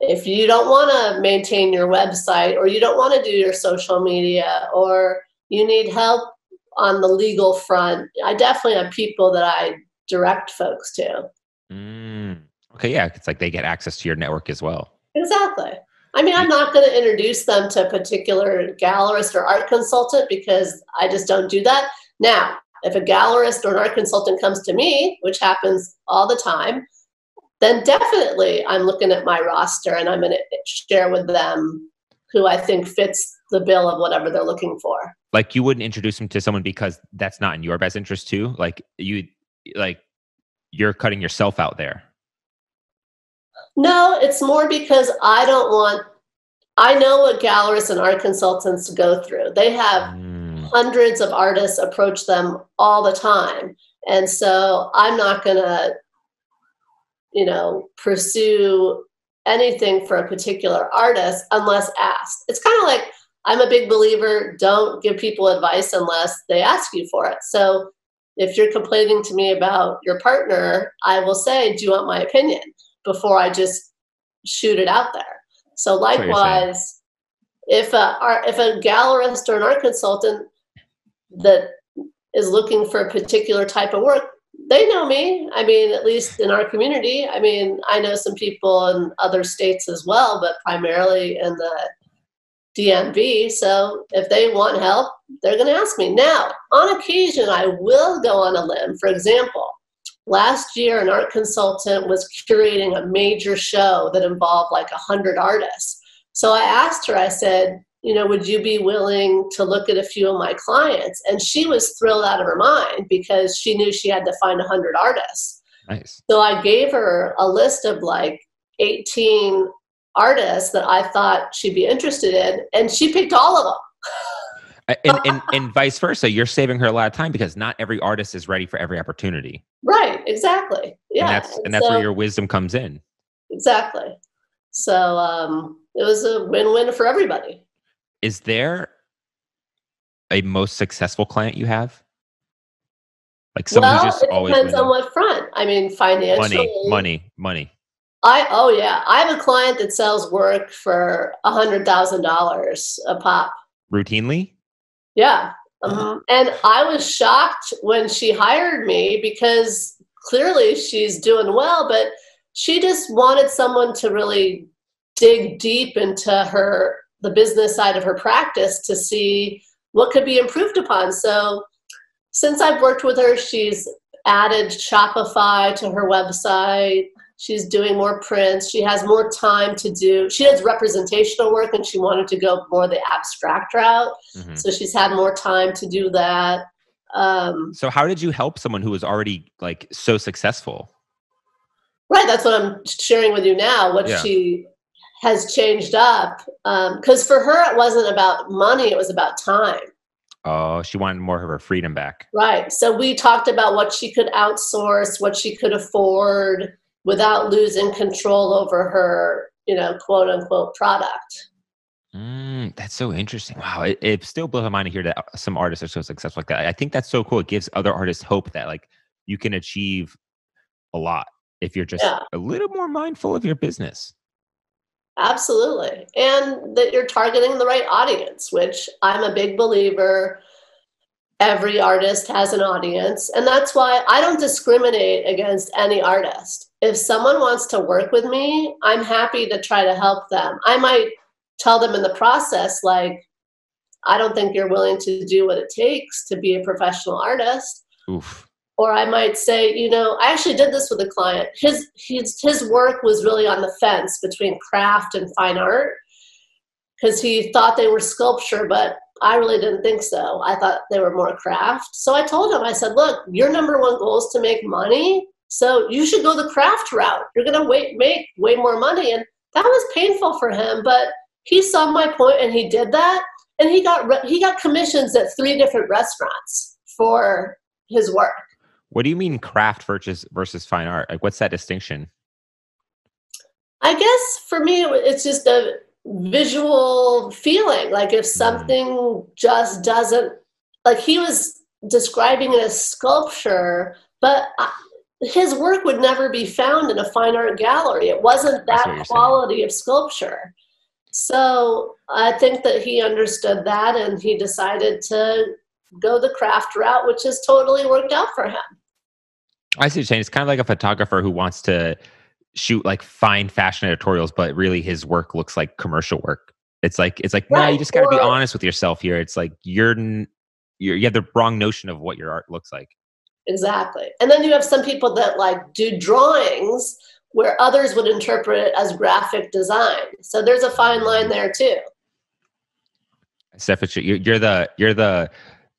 if you don't want to maintain your website or you don't want to do your social media or you need help on the legal front, I definitely have people that I direct folks to. Mm. Okay, yeah, it's like they get access to your network as well. Exactly. I mean, I'm not going to introduce them to a particular gallerist or art consultant because I just don't do that. Now, if a gallerist or an art consultant comes to me, which happens all the time, then definitely I'm looking at my roster and I'm going to share with them who I think fits the bill of whatever they're looking for. Like you wouldn't introduce them to someone because that's not in your best interest too. Like you, like you're cutting yourself out there. No, it's more because I don't want. I know what gallerists and art consultants go through. They have mm. hundreds of artists approach them all the time, and so I'm not going to, you know, pursue anything for a particular artist unless asked. It's kind of like I'm a big believer. Don't give people advice unless they ask you for it. So if you're complaining to me about your partner, I will say, "Do you want my opinion?" before I just shoot it out there. So likewise, if a if a gallerist or an art consultant that is looking for a particular type of work, they know me. I mean, at least in our community. I mean, I know some people in other states as well, but primarily in the DMV. So if they want help, they're going to ask me. Now, on occasion, I will go on a limb. For example, last year an art consultant was curating a major show that involved like a hundred artists so i asked her i said you know would you be willing to look at a few of my clients and she was thrilled out of her mind because she knew she had to find a hundred artists nice so i gave her a list of like 18 artists that i thought she'd be interested in and she picked all of them and, and, and vice versa you're saving her a lot of time because not every artist is ready for every opportunity. Right exactly yeah and that's, and that's so, where your wisdom comes in. Exactly so um it was a win-win for everybody. Is there a most successful client you have? Like someone well, who's just it always depends on what front i mean financially money money money I oh yeah, I have a client that sells work for a hundred thousand dollars a pop. Routinely? Yeah. Um, and I was shocked when she hired me because clearly she's doing well, but she just wanted someone to really dig deep into her the business side of her practice to see what could be improved upon. So since I've worked with her, she's added Shopify to her website she's doing more prints she has more time to do she does representational work and she wanted to go more the abstract route mm-hmm. so she's had more time to do that um, so how did you help someone who was already like so successful right that's what i'm sharing with you now what yeah. she has changed up because um, for her it wasn't about money it was about time Oh, she wanted more of her freedom back. Right. So we talked about what she could outsource, what she could afford, without losing control over her, you know, quote unquote product. Mm, that's so interesting. Wow. It, it still blows my mind to hear that some artists are so successful like that. I think that's so cool. It gives other artists hope that like you can achieve a lot if you're just yeah. a little more mindful of your business. Absolutely. And that you're targeting the right audience, which I'm a big believer every artist has an audience and that's why i don't discriminate against any artist if someone wants to work with me i'm happy to try to help them i might tell them in the process like i don't think you're willing to do what it takes to be a professional artist Oof. or i might say you know i actually did this with a client his his, his work was really on the fence between craft and fine art because he thought they were sculpture but I really didn't think so. I thought they were more craft. So I told him, I said, look, your number one goal is to make money. So you should go the craft route. You're going to make way more money. And that was painful for him, but he saw my point and he did that. And he got, he got commissions at three different restaurants for his work. What do you mean craft versus versus fine art? Like what's that distinction? I guess for me, it's just a visual feeling like if mm. something just doesn't like he was describing a sculpture, but his work would never be found in a fine art gallery. It wasn't that quality saying. of sculpture. So I think that he understood that and he decided to go the craft route, which has totally worked out for him. I see what you're saying. It's kind of like a photographer who wants to shoot like fine fashion editorials, but really his work looks like commercial work. It's like it's like right. no, you just got to be honest with yourself here. It's like you're, you're you have the wrong notion of what your art looks like. Exactly, and then you have some people that like do drawings where others would interpret it as graphic design. So there's a fine line there too. Steph, you're the you're the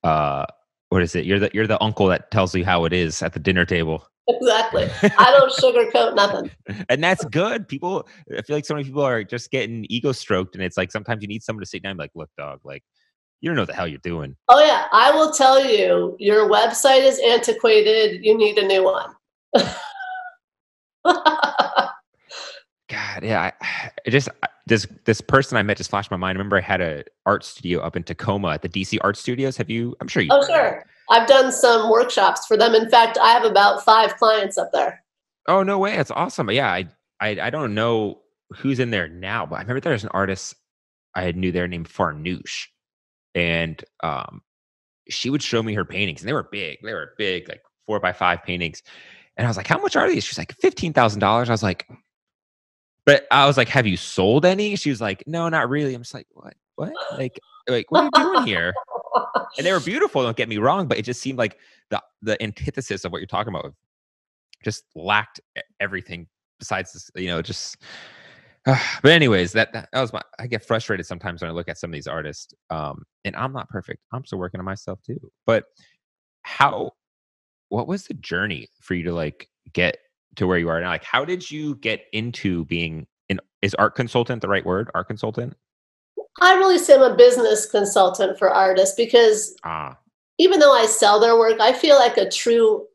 uh, what is it? You're the you're the uncle that tells you how it is at the dinner table. Exactly. I don't sugarcoat nothing. and that's good. People, I feel like so many people are just getting ego stroked, and it's like sometimes you need someone to sit down and be like, "Look, dog, like you don't know what the hell you're doing." Oh yeah, I will tell you, your website is antiquated. You need a new one. God, yeah. I, I just this this person I met just flashed my mind. I remember I had a art studio up in Takoma at the DC Art Studios. Have you? I'm sure you. Oh, sure. I've done some workshops for them. In fact, I have about five clients up there. Oh no way! That's awesome. Yeah, I I, I don't know who's in there now, but I remember there was an artist I knew there named Farnoosh, and um, she would show me her paintings, and they were big. They were big, like four by five paintings. And I was like, "How much are these?" She's like, fifteen thousand dollars. I was like, but I was like, "Have you sold any?" She was like, "No, not really." I'm just like, "What? What? Like, like what are you doing here?" and they were beautiful. Don't get me wrong, but it just seemed like the the antithesis of what you're talking about. Just lacked everything besides this. You know, just. But anyways, that, that, that was my. I get frustrated sometimes when I look at some of these artists, um, and I'm not perfect. I'm still working on myself too. But how? What was the journey for you to like get to where you are now? Like, how did you get into being an is art consultant the right word? Art consultant? I really say I'm a business consultant for artists because ah. even though I sell their work, I feel like a true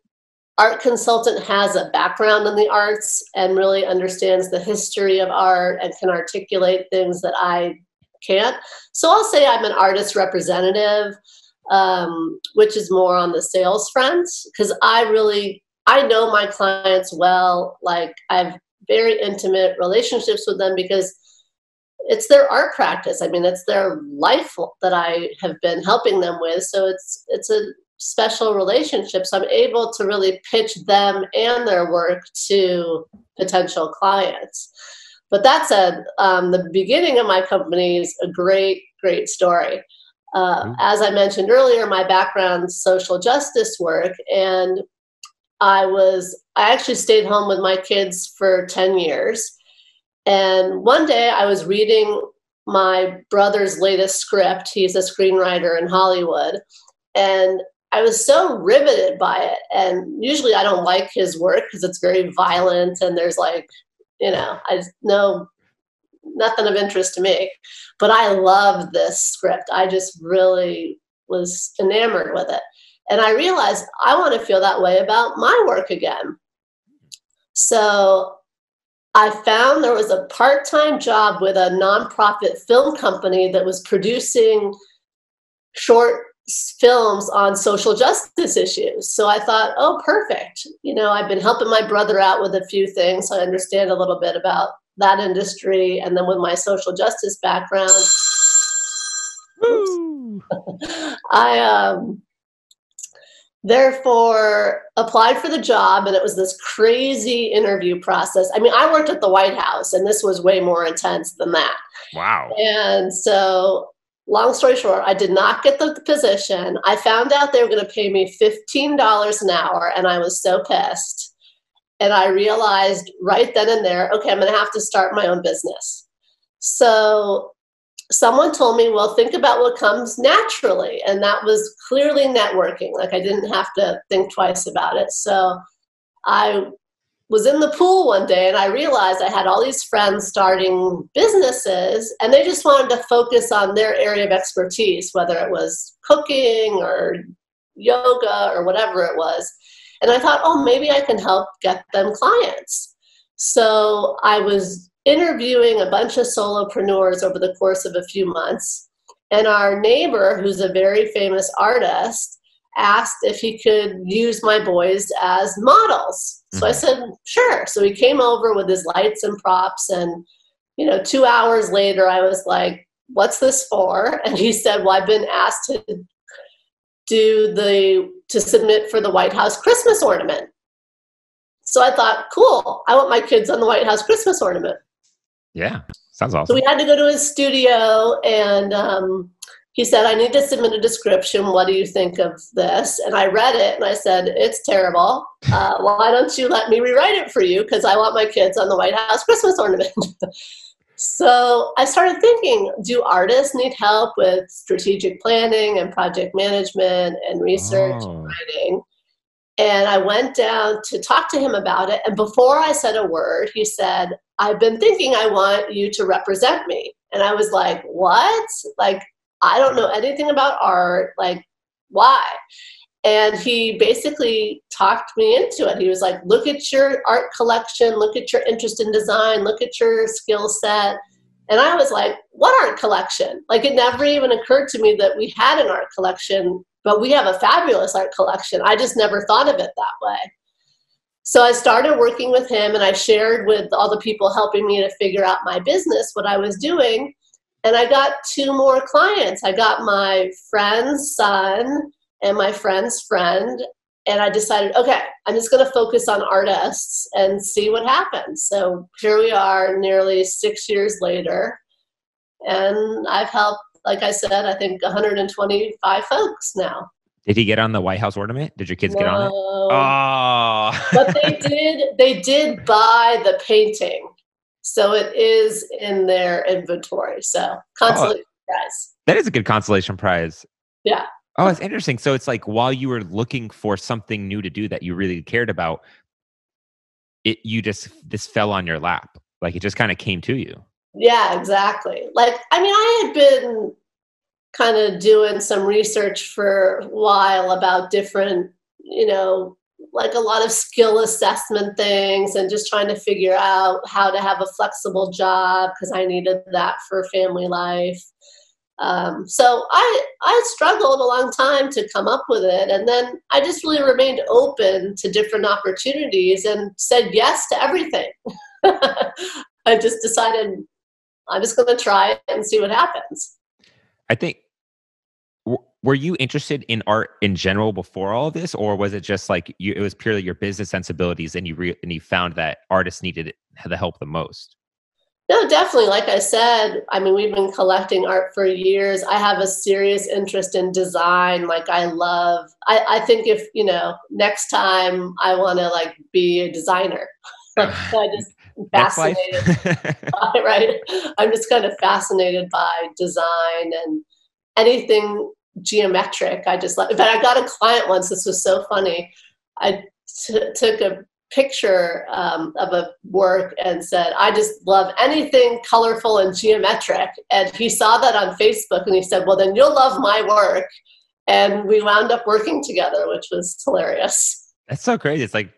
art consultant has a background in the arts and really understands the history of art and can articulate things that I can't. So I'll say I'm an artist representative, um, which is more on the sales front because I really I know my clients well. Like I have very intimate relationships with them because it's their art practice. I mean, it's their life that I have been helping them with. So it's it's a special relationships, I'm able to really pitch them and their work to potential clients. But that said, um, the beginning of my company is a great, great story. Uh, mm-hmm. As I mentioned earlier, my background social justice work, and I was I actually stayed home with my kids for 10 years. And one day I was reading my brother's latest script. He's a screenwriter in Hollywood. And I was so riveted by it. And usually I don't like his work because it's very violent and there's like, you know, I know nothing of interest to me. But I love this script. I just really was enamored with it. And I realized I want to feel that way about my work again. So I found there was a part time job with a nonprofit film company that was producing short films on social justice issues. So I thought, oh, perfect. You know, I've been helping my brother out with a few things. So I understand a little bit about that industry. And then with my social justice background, I um, therefore applied for the job and it was this crazy interview process i mean i worked at the white house and this was way more intense than that wow and so long story short i did not get the position i found out they were going to pay me $15 an hour and i was so pissed and i realized right then and there okay i'm going to have to start my own business so someone told me, well, think about what comes naturally. And that was clearly networking. Like I didn't have to think twice about it. So I was in the pool one day and I realized I had all these friends starting businesses and they just wanted to focus on their area of expertise, whether it was cooking or yoga or whatever it was. And I thought, oh, maybe I can help get them clients. So I was interviewing a bunch of solopreneurs over the course of a few months. And our neighbor, who's a very famous artist, asked if he could use my boys as models. So I Mhm. said, sure. So he came over with his lights and props. And, you know, two hours later, I was like, what's this for? And he said, well, I've been asked to do the, to submit for the White House Christmas ornament. So I thought, cool, I want my kids on the White House Christmas ornament. Yeah, sounds awesome. So we had to go to his studio, and um, he said, I need to submit a description. What do you think of this? And I read it, and I said, It's terrible. Uh, why don't you let me rewrite it for you? Because I want my kids on the White House Christmas ornament. so I started thinking do artists need help with strategic planning and project management and research Oh. and writing? And I went down to talk to him about it. And before I said a word, he said, I've been thinking I want you to represent me. And I was like, What? Like, I don't know anything about art. Like, why? And he basically talked me into it. He was like, Look at your art collection, look at your interest in design, look at your skill set. And I was like, What art collection? Like, it never even occurred to me that we had an art collection, but we have a fabulous art collection. I just never thought of it that way. So I started working with him and I shared with all the people helping me to figure out my business what I was doing. And I got two more clients. I got my friend's son and my friend's friend. And I decided, okay, I'm just going to focus on artists and see what happens. So here we are, nearly six years later. And I've helped, like I said, I think 125 folks now. Did he get on the White House ornament? Did your kids get on it? No. Oh, but they did they did buy the painting so it is in their inventory so consolation prize that is a good consolation prize. Yeah. Oh, it's interesting. So it's like while you were looking for something new to do that you really cared about, it you just this fell on your lap. Like it just kind of came to you. yeah exactly like i mean i had been kind of doing some research for a while about different you know like a lot of skill assessment things and just trying to figure out how to have a flexible job because i needed that for family life Um, so I I struggled a long time to come up with it, and then I just really remained open to different opportunities and said yes to everything. I just decided I'm just going to try it and see what happens. I think. Were you interested in art in general before all this, or was it just like you? It was purely your business sensibilities, and you re, and you found that artists needed the help the most. No, definitely. Like I said, I mean, we've been collecting art for years. I have a serious interest in design. Like, I love, I, I think if, you know, next time I want to like be a designer, like, I just fascinated, by, right? I'm just kind of fascinated by design and anything geometric. I just like, but I got a client once. This was so funny. I t- took a picture um, of a work and said, I just love anything colorful and geometric. And he saw that on Facebook and he said, Well, then you'll love my work. And we wound up working together, which was hilarious. That's so crazy. It's like,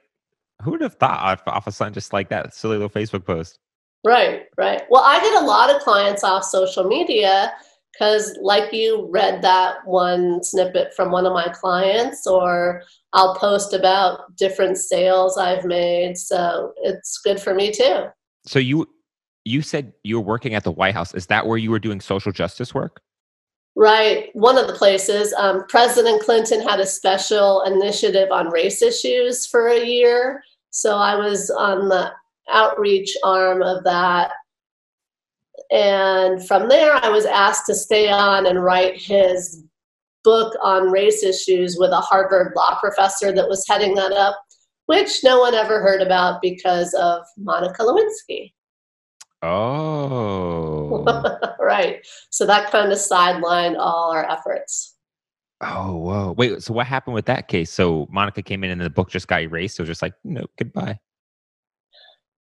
who would have thought off, off of something just like that silly little Facebook post? Right, right. Well, I get a lot of clients off social media because, like you read that one snippet from one of my clients, or I'll post about different sales I've made. So it's good for me too. So you you said you were working at the White House. Is that where you were doing social justice work? Right. One of the places, um, President Clinton had a special initiative on race issues for a year. So I was on the outreach arm of that. And from there, I was asked to stay on and write his book on race issues with a Harvard law professor that was heading that up, which no one ever heard about because of Monica Lewinsky. Oh. right. So that kind of sidelined all our efforts. oh, whoa. Wait, so what happened with that case? So Monica came in and the book just got erased. So it was just like, no, goodbye.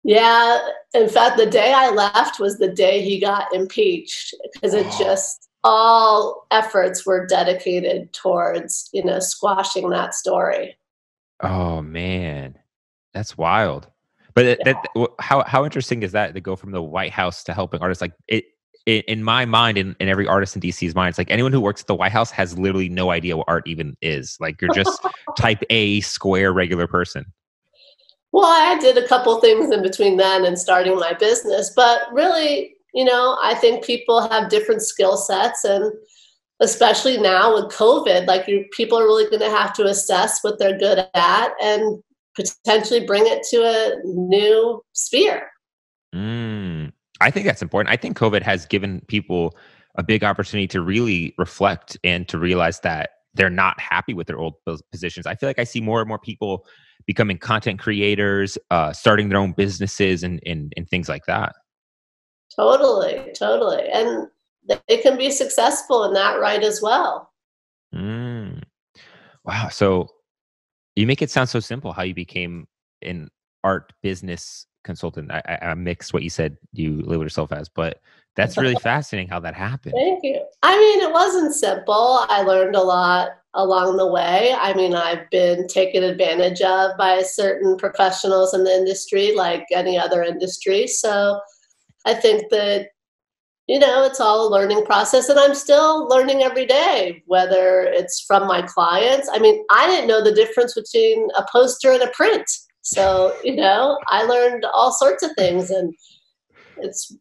Yeah, in fact, the day I left was the day he got impeached because it just all efforts were dedicated towards, you know, squashing that story. Oh man. That's wild. But it, that, how how interesting is that to go from the White House to helping artists? Like it, in, in my mind and in, in every artist in DC's mind, it's like anyone who works at the White House has literally no idea what art even is. Like you're just type A square regular person. Well, I did a couple things in between then and starting my business, but really, you know, I think people have different skill sets and especially now with COVID, like people are really going to have to assess what they're good at and potentially bring it to a new sphere. Mm, I think that's important. I think COVID has given people a big opportunity to really reflect and to realize that they're not happy with their old positions. I feel like I see more and more people becoming content creators, uh, starting their own businesses, and, and and things like that. Totally, totally, and they can be successful in that right as well. Mm. Wow. So you make it sound so simple how you became an art business consultant. I, I, I mixed what you said you labeled yourself as, but that's really fascinating how that happened. Thank you. I mean, it wasn't simple. I learned a lot along the way. I mean, I've been taken advantage of by certain professionals in the industry, like any other industry. So I think that you know, it's all a learning process, and I'm still learning every day, whether it's from my clients. I mean, I didn't know the difference between a poster and a print. So, you know, I learned all sorts of things, and it's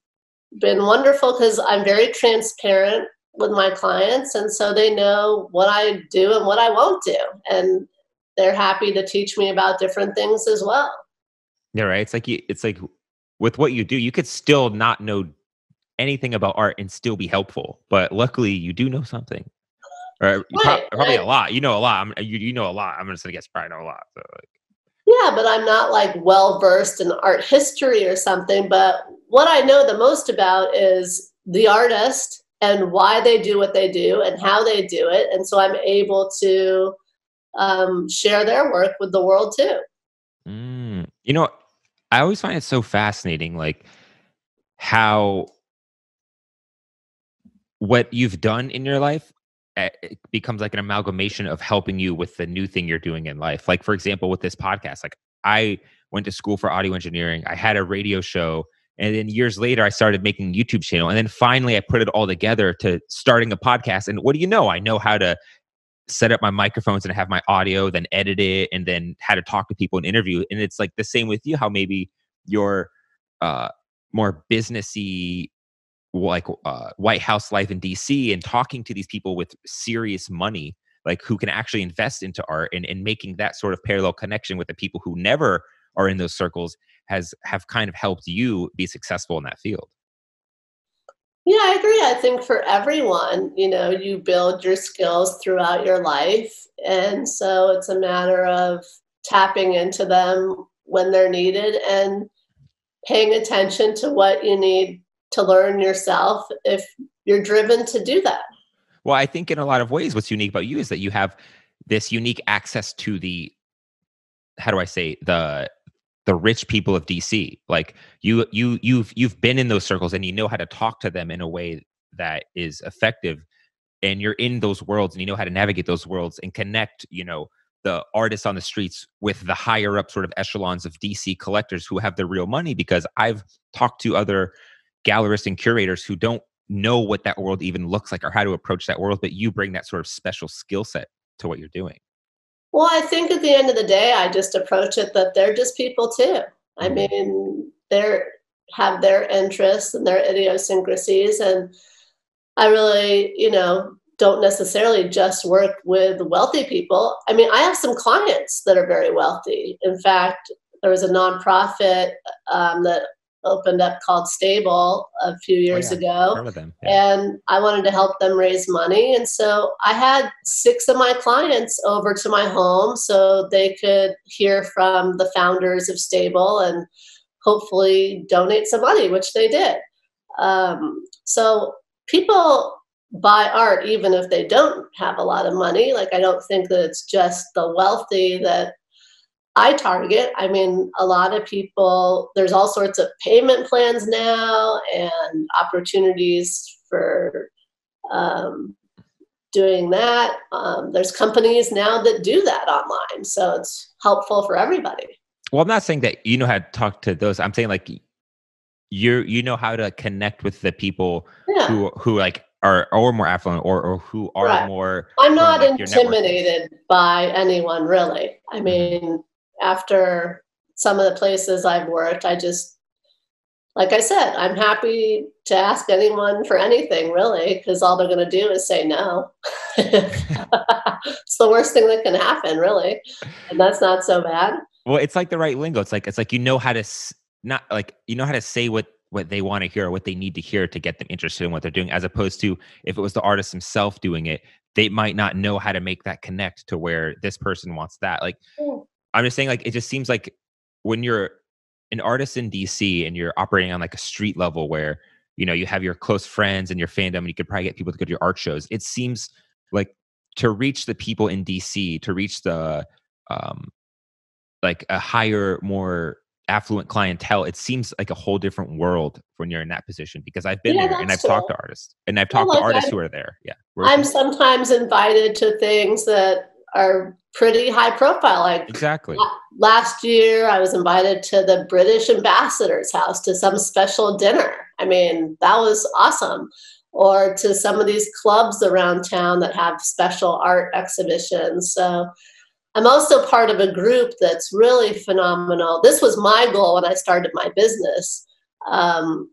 been wonderful because I'm very transparent with my clients, and so they know what I do and what I won't do. And they're happy to teach me about different things as well. Yeah, right. It's like you, it's like with what you do, you could still not know anything about art and still be helpful. But luckily, you do know something, or right, probably right. a lot. You know a lot. I'm, you you know a lot. I'm just gonna say guess probably know a lot. So like. Yeah, but I'm not like well versed in art history or something. But what I know the most about is the artist and why they do what they do and how they do it, and so I'm able to um, share their work with the world too. Mm. You know, I always find it so fascinating, like how what you've done in your life eh, becomes like an amalgamation of helping you with the new thing you're doing in life. Like, for example, with this podcast, like I went to school for audio engineering, I had a radio show. And then years later, I started making YouTube channel. And then finally, I put it all together to starting a podcast. And what do you know? I know how to set up my microphones and have my audio, then edit it, and then how to talk to people and interview. And it's like the same with you, how maybe your uh, more businessy like uh, White House life in DC and talking to these people with serious money, like who can actually invest into art and, and making that sort of parallel connection with the people who never are in those circles has have kind of helped you be successful in that field. Yeah, I agree. I think for everyone, you know, you build your skills throughout your life. And so it's a matter of tapping into them when they're needed and paying attention to what you need to learn yourself if you're driven to do that. Well, I think in a lot of ways, what's unique about you is that you have this unique access to the, how do I say, the the rich people of DC. Like you, you, you've you've been in those circles and you know how to talk to them in a way that is effective, and you're in those worlds and you know how to navigate those worlds and connect. You know the artists on the streets with the higher up sort of echelons of DC collectors who have the real money because I've talked to other gallerists and curators who don't know what that world even looks like or how to approach that world, but you bring that sort of special skill set to what you're doing. Well, I think at the end of the day, I just approach it that they're just people too. I mm-hmm. mean, they're have their interests and their idiosyncrasies, and I really, you know, don't necessarily just work with wealthy people. I mean, I have some clients that are very wealthy. In fact, there was a nonprofit um, that opened up called Stable a few oh, years oh, yeah. ago. Yeah. And I wanted to help them raise money. And so I had six of my clients over to my home so they could hear from the founders of Stable and hopefully donate some money, which they did. Um, so people buy art even if they don't have a lot of money. Like, I don't think that it's just the wealthy that I target. I mean, a lot of people, there's all sorts of payment plans now and opportunities for um, doing that. Um, there's companies now that do that online. So it's helpful for everybody. Well, I'm not saying that you know how to talk to those. I'm saying like you you know how to connect with the people Yeah. who who like are or more affluent or or who are Right. more I'm not intimidated by anyone really. I Mm-hmm. mean, after some of the places I've worked, I just, like I said, I'm happy to ask anyone for anything really, because all they're going to do is say no. it's the worst thing that can happen, really. And that's not so bad. Well, it's like the right lingo. It's like it's like you know how to s- not like you know how to say what what they want to hear or what they need to hear to get them interested in what they're doing as opposed to if it was the artist himself doing it, they might not know how to make that connect to where this person wants that. Like Yeah. I'm just saying like it just seems like when you're an artist in DC and you're operating on like a street level where you know you have your close friends and your fandom and you could probably get people to go to your art shows. It seems like to reach the people in DC, to reach the um like a higher, more affluent clientele, it seems like a whole different world when you're in that position because I've been Yeah, there and I've that's talked to artists and I've talked like to artists who are there. Yeah. I'm sometimes invited to things that are pretty high profile, like exactly. last year i was invited to the british ambassador's house to some special dinner. I mean that was awesome. Or to some of these clubs around town that have special art exhibitions. So i'm also part of a group that's really phenomenal. This was my goal when i started my business um,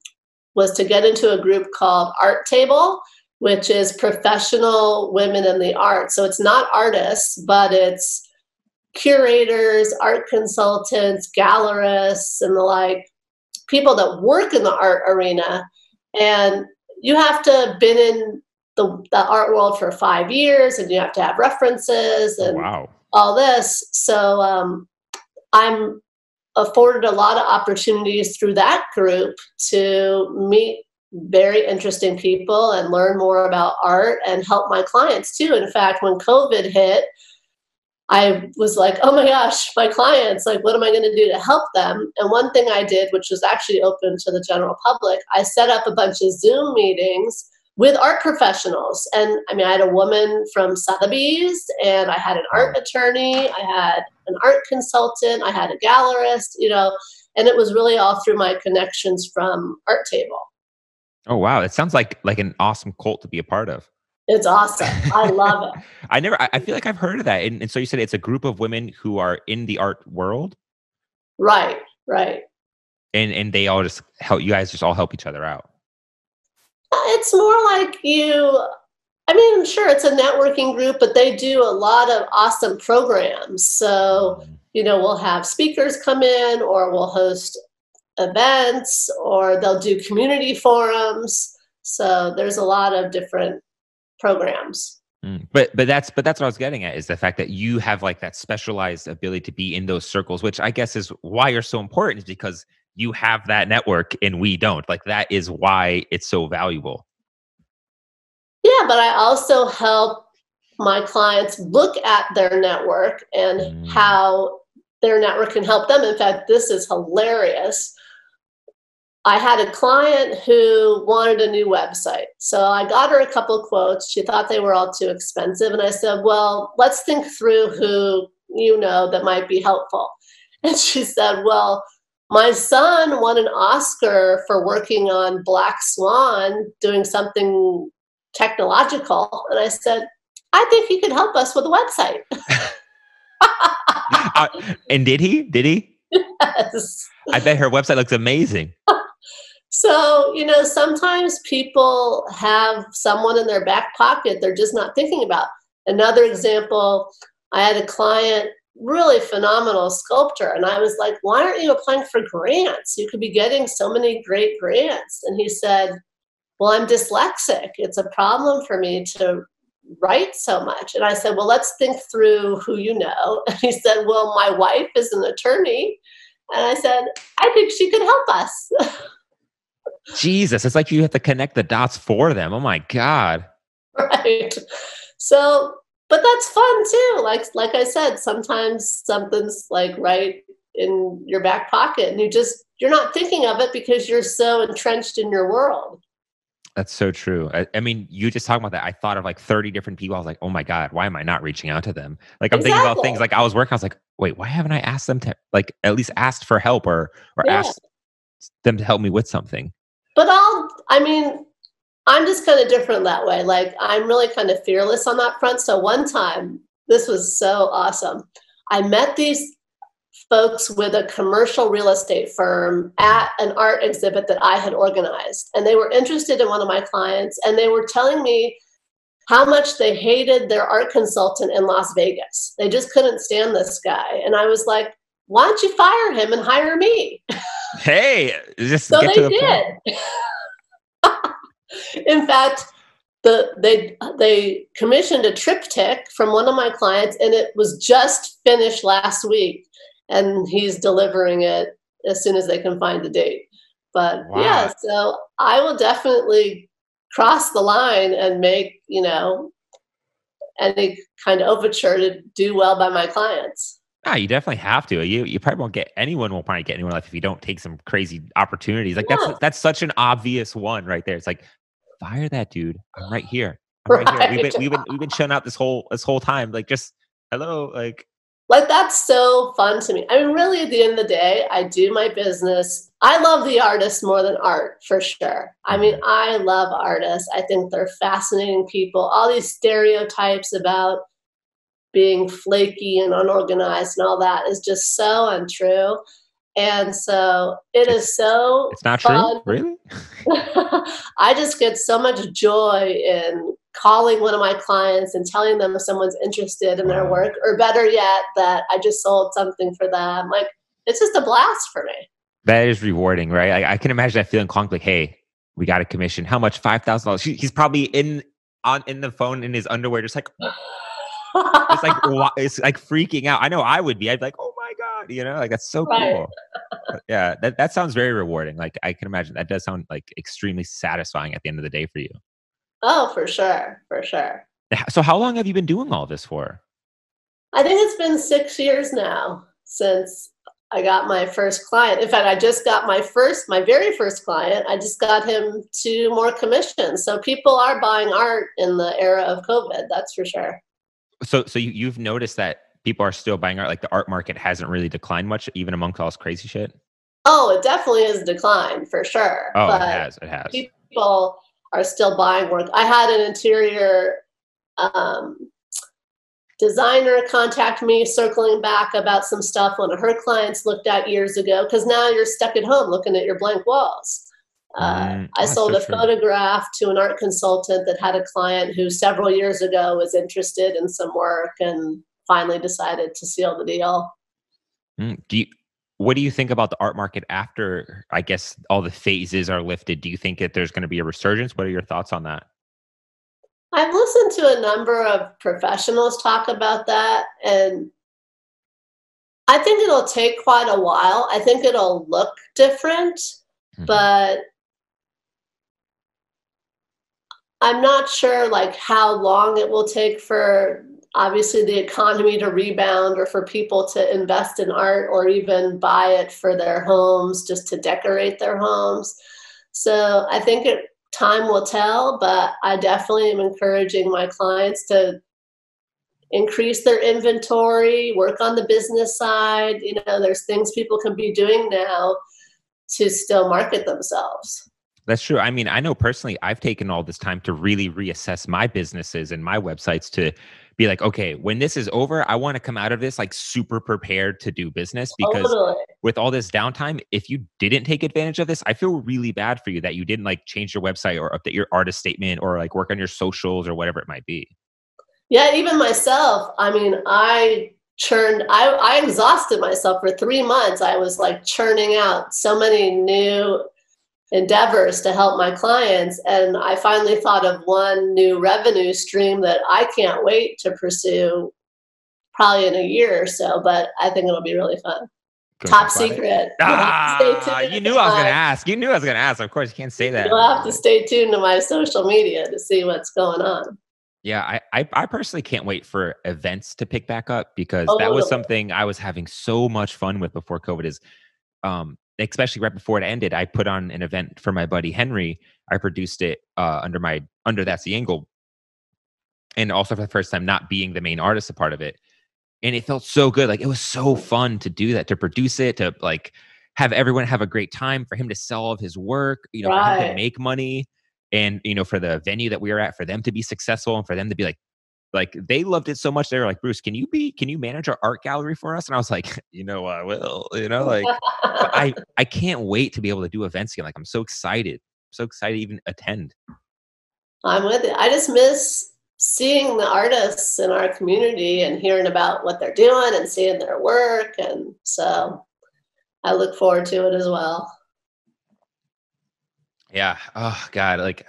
was to get into a group called art table which is professional women in the arts so it's not artists but it's curators, art consultants, gallerists, and the like, people that work in the art arena. And you have to have been in the, the art world for five years and you have to have references Oh, and wow. all this. So um, I'm afforded a lot of opportunities through that group to meet very interesting people and learn more about art and help my clients too. In fact, when COVID hit, I was like, oh my gosh, my clients, like, what am I going to do to help them? And one thing I did, which was actually open to the general public, I set up a bunch of Zoom meetings with art professionals. And I mean, I had a woman from Sotheby's, and I had an art attorney, I had an art consultant, I had a gallerist, you know, and it was really all through my connections from Art Table. Oh wow. It sounds like like an awesome cult to be a part of. It's awesome. I love it. I never I, I feel like I've heard of that. And, and so you said it's a group of women who are in the art world Right, right. and and they all just help you guys just all help each other out. It's more like you. I mean, I'm sure, it's a networking group, but they do a lot of awesome programs. So, mm-hmm. you know, we'll have speakers come in, or we'll host events, or they'll do community forums. So, there's a lot of different programs. Mm. But but that's but that's what I was getting at is the fact that you have like that specialized ability to be in those circles, which I guess is why you're so important, is because you have that network and we don't. Like that is why it's so valuable. Yeah, but I also help my clients look at their network and Mm. how their network can help them. In fact, this is hilarious. I had a client who wanted a new website. So I got her a couple quotes. She thought they were all too expensive. And I said, Well, let's think through who you know that might be helpful. And she said, Well, my son won an Oscar for working on Black Swan, doing something technological. And I said, I think he could help us with a website. Uh, and did he? Did he? yes. I bet her website looks amazing. So, you know, sometimes people have someone in their back pocket they're just not thinking about. Another example, I had a client, really phenomenal sculptor, and I was like, why aren't you applying for grants? You could be getting so many great grants. And he said, well, I'm dyslexic. It's a problem for me to write so much. And I said, well, let's think through who you know. And he said, well, my wife is an attorney. And I said, I think she could help us. Jesus, it's like you have to connect the dots for them. Oh my God. right so but that's fun too like like i said sometimes something's like right in your back pocket and you just you're not thinking of it because you're so entrenched in your world That's so true. I, I mean, you just talking about that. I thought of like 30 different people. I was like, oh my God, why am I not reaching out to them? Like I'm thinking about things like I was working. I was like, wait, why haven't I asked them to like at least asked for help or or Yeah. asked them to help me with something. But I'll, I mean, I'm just kind of different that way. Like I'm really kind of fearless on that front. So one time, this was so awesome. I met these folks with a commercial real estate firm at an art exhibit that I had organized. And they were interested in one of my clients and they were telling me how much they hated their art consultant in Las Vegas. They just couldn't stand this guy. And I was like, why don't you fire him and hire me? Hey, just so get they to the did. point. in fact, the they they commissioned a triptych from one of my clients and it was just finished last week and he's delivering it as soon as they can find the date. But Wow. yeah, so I will definitely cross the line and make, you know, any kind of overture to do well by my clients. Ah, you definitely have to. You you probably won't get anyone will probably get anyone life if you don't take some crazy opportunities. Like Yeah. that's that's such an obvious one right there. It's like fire that dude. I'm right here. I'm right, here. We've been we've been we've been showing out this whole this whole time. Like just hello. Like like that's so fun to me i mean really at the end of the day i do my business i love the artists more than art for sure i mean i love artists i think they're fascinating people all these stereotypes about being flaky and unorganized and all that is just so untrue and so it is so it's not true. Really? I just get so much joy in calling one of my clients and telling them if someone's interested in their work, or better yet, that I just sold something for them. Like it's just a blast for me. That is rewarding, right? I, I can imagine that feeling calling like, hey, we got a commission. How much? Five thousand dollars. He's probably in on in the phone in his underwear, just like it's like it's like freaking out. I know I would be. I'd be like, oh my god, you know, like that's so Right. cool. Uh, yeah, that that sounds very rewarding. Like I can imagine that does sound like extremely satisfying at the end of the day for you. oh, for sure, for sure. So how long have you been doing all this for? I think it's been six years now since I got my first client. In fact, I just got my first, my very first client. I just got him two more commissions. So people are buying art in the era of COVID. That's for sure. So so you, you've noticed that people are still buying art. Like the art market hasn't really declined much, even amongst all this crazy shit. Oh, it definitely is declined for sure. Oh, but it has. It has. people are still buying work. I had an interior um, designer contact me circling back about some stuff one of her clients looked at years ago because now you're stuck at home looking at your blank walls. Uh, Mm, I sold so a photograph to an art consultant that had a client who several years ago was interested in some work and finally decided to seal the deal. Mm, Do you, what do you think about the art market after I guess all the phases are lifted? Do you think that there's going to be a resurgence? What are your thoughts on that? I've listened to a number of professionals talk about that, and I think it'll take quite a while. I think it'll look different, Mhm. but I'm not sure like how long it will take for obviously the economy to rebound or for people to invest in art or even buy it for their homes just to decorate their homes. So I think it time will tell, but I definitely am encouraging my clients to increase their inventory, work on the business side. You know, there's things people can be doing now to still market themselves. That's true. I mean, I know personally, I've taken all this time to really reassess my businesses and my websites to be like, okay, when this is over, I want to come out of this like super prepared to do business because Totally. with all this downtime, if you didn't take advantage of this, I feel really bad for you that you didn't like change your website or update your artist statement or like work on your socials or whatever it might be. Yeah, even myself. I mean, I churned, I, I exhausted myself for three months. I was like churning out so many new endeavors to help my clients. And I finally thought of one new revenue stream that I can't wait to pursue probably in a year or so, but I think it'll be really fun. We Top talk about it? secret. You'll have to stay Ah, you knew I was going to ask. You knew I was going to ask. Of course, you can't say that. You'll have to stay tuned to my social media to see what's going on. Yeah, I, I I personally can't wait for events to pick back up because that was something I was having so much fun with before COVID. Is um especially right before it ended, I put on an event for my buddy Henry. I produced it uh, under my under that's the angle, and also for the first time not being the main artist a part of it, and it felt so good. Like it was so fun to do that, to produce it, to like have everyone have a great time, for him to sell all of his work, you know, for him to make money, and you know, for the venue that we were at, for them to be successful, and for them to be like, like they loved it so much. They were like, Bruce, can you be, can you manage our art gallery for us? And I was like, you know, I will. You know, like I I can't wait to be able to do events again. Like I'm so excited, so excited to even attend. I'm with you. I just miss seeing the artists in our community and hearing about what they're doing and seeing their work. And so I look forward to it as well. Yeah. Oh God. Like,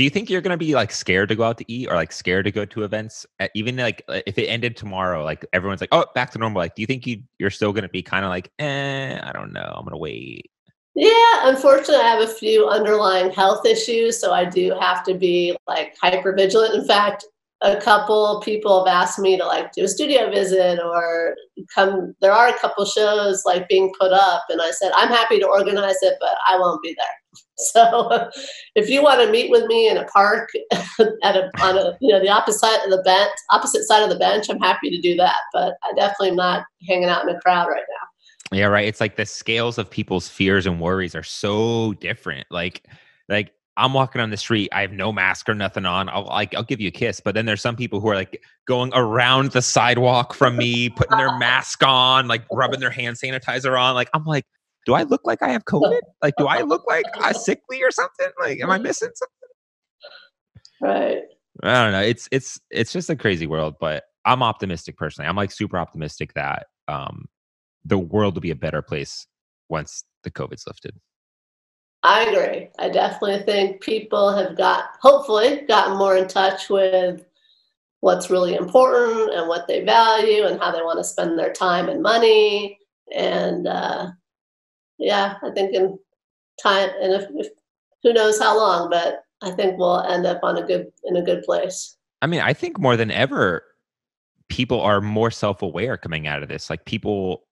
do you think you're gonna be like scared to go out to eat or like scared to go to events? Even like uh, if it ended tomorrow, like everyone's like, oh, back to normal. Like, do you think you you're still gonna be kind of like, eh, I don't know, I'm gonna wait. Yeah, unfortunately, I have a few underlying health issues, so I do have to be like hyper vigilant. In fact, a couple people have asked me to like do a studio visit or come. There are a couple shows like being put up, and I said I'm happy to organize it, but I won't be there. So, if you want to meet with me in a park at a on a you know the opposite side of the bench, opposite side of the bench, I'm happy to do that. But I definitely am not hanging out in a crowd right now. Yeah, right. It's like the scales of people's fears and worries are so different. Like, like I'm walking on the street, I have no mask or nothing on. I'll like I'll give you a kiss, but then there's some people who are like going around the sidewalk from me, putting their mask on, like rubbing their hand sanitizer on. Like I'm like, do I look like I have COVID? Like, do I look like I'm sickly or something? Like, am I missing something? Right. I don't know. It's it's it's just a crazy world, but I'm optimistic personally. I'm like super optimistic that um the world will be a better place once the COVID's lifted. I agree. I definitely think people have got, hopefully, gotten more in touch with what's really important and what they value and how they want to spend their time and money. And uh, yeah, I think in time, and if, if who knows how long, but I think we'll end up on a good in a good place. I mean, I think more than ever, people are more self-aware coming out of this. Like people,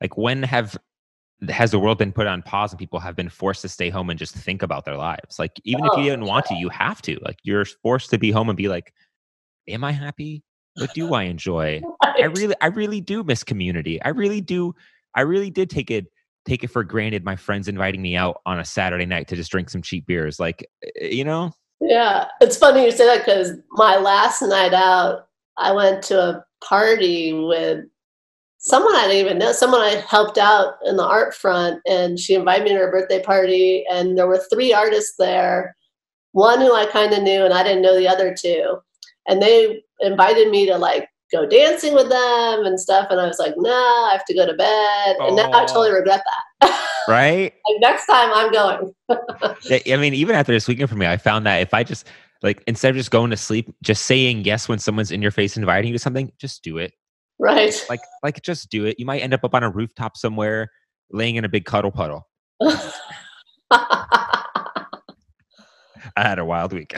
like when have has the world been put on pause and people have been forced to stay home and just think about their lives? Like even if Oh, you didn't want to, you have to. Like you're forced to be home and be like, "Am I happy? What do I enjoy? I really, I really do miss community. I really do. I really did take it take it for granted. My friends inviting me out on a Saturday night to just drink some cheap beers. Like eh, you know, Yeah, it's funny you say that because my last night out, I went to a party with someone I didn't even know, someone I helped out in the art front, and she invited me to her birthday party, and there were three artists there, one who I kind of knew, and I didn't know the other two, and they invited me to like go dancing with them and stuff, and I was like, no, I have to go to bed, and now I totally regret that. right? like next time I'm going. I mean, even after this weekend for me, I found that if I just like instead of just going to sleep, just saying yes when someone's in your face inviting you to something, just do it. Right. Like, like just do it. You might end up up on a rooftop somewhere, laying in a big cuddle puddle. I had a wild week.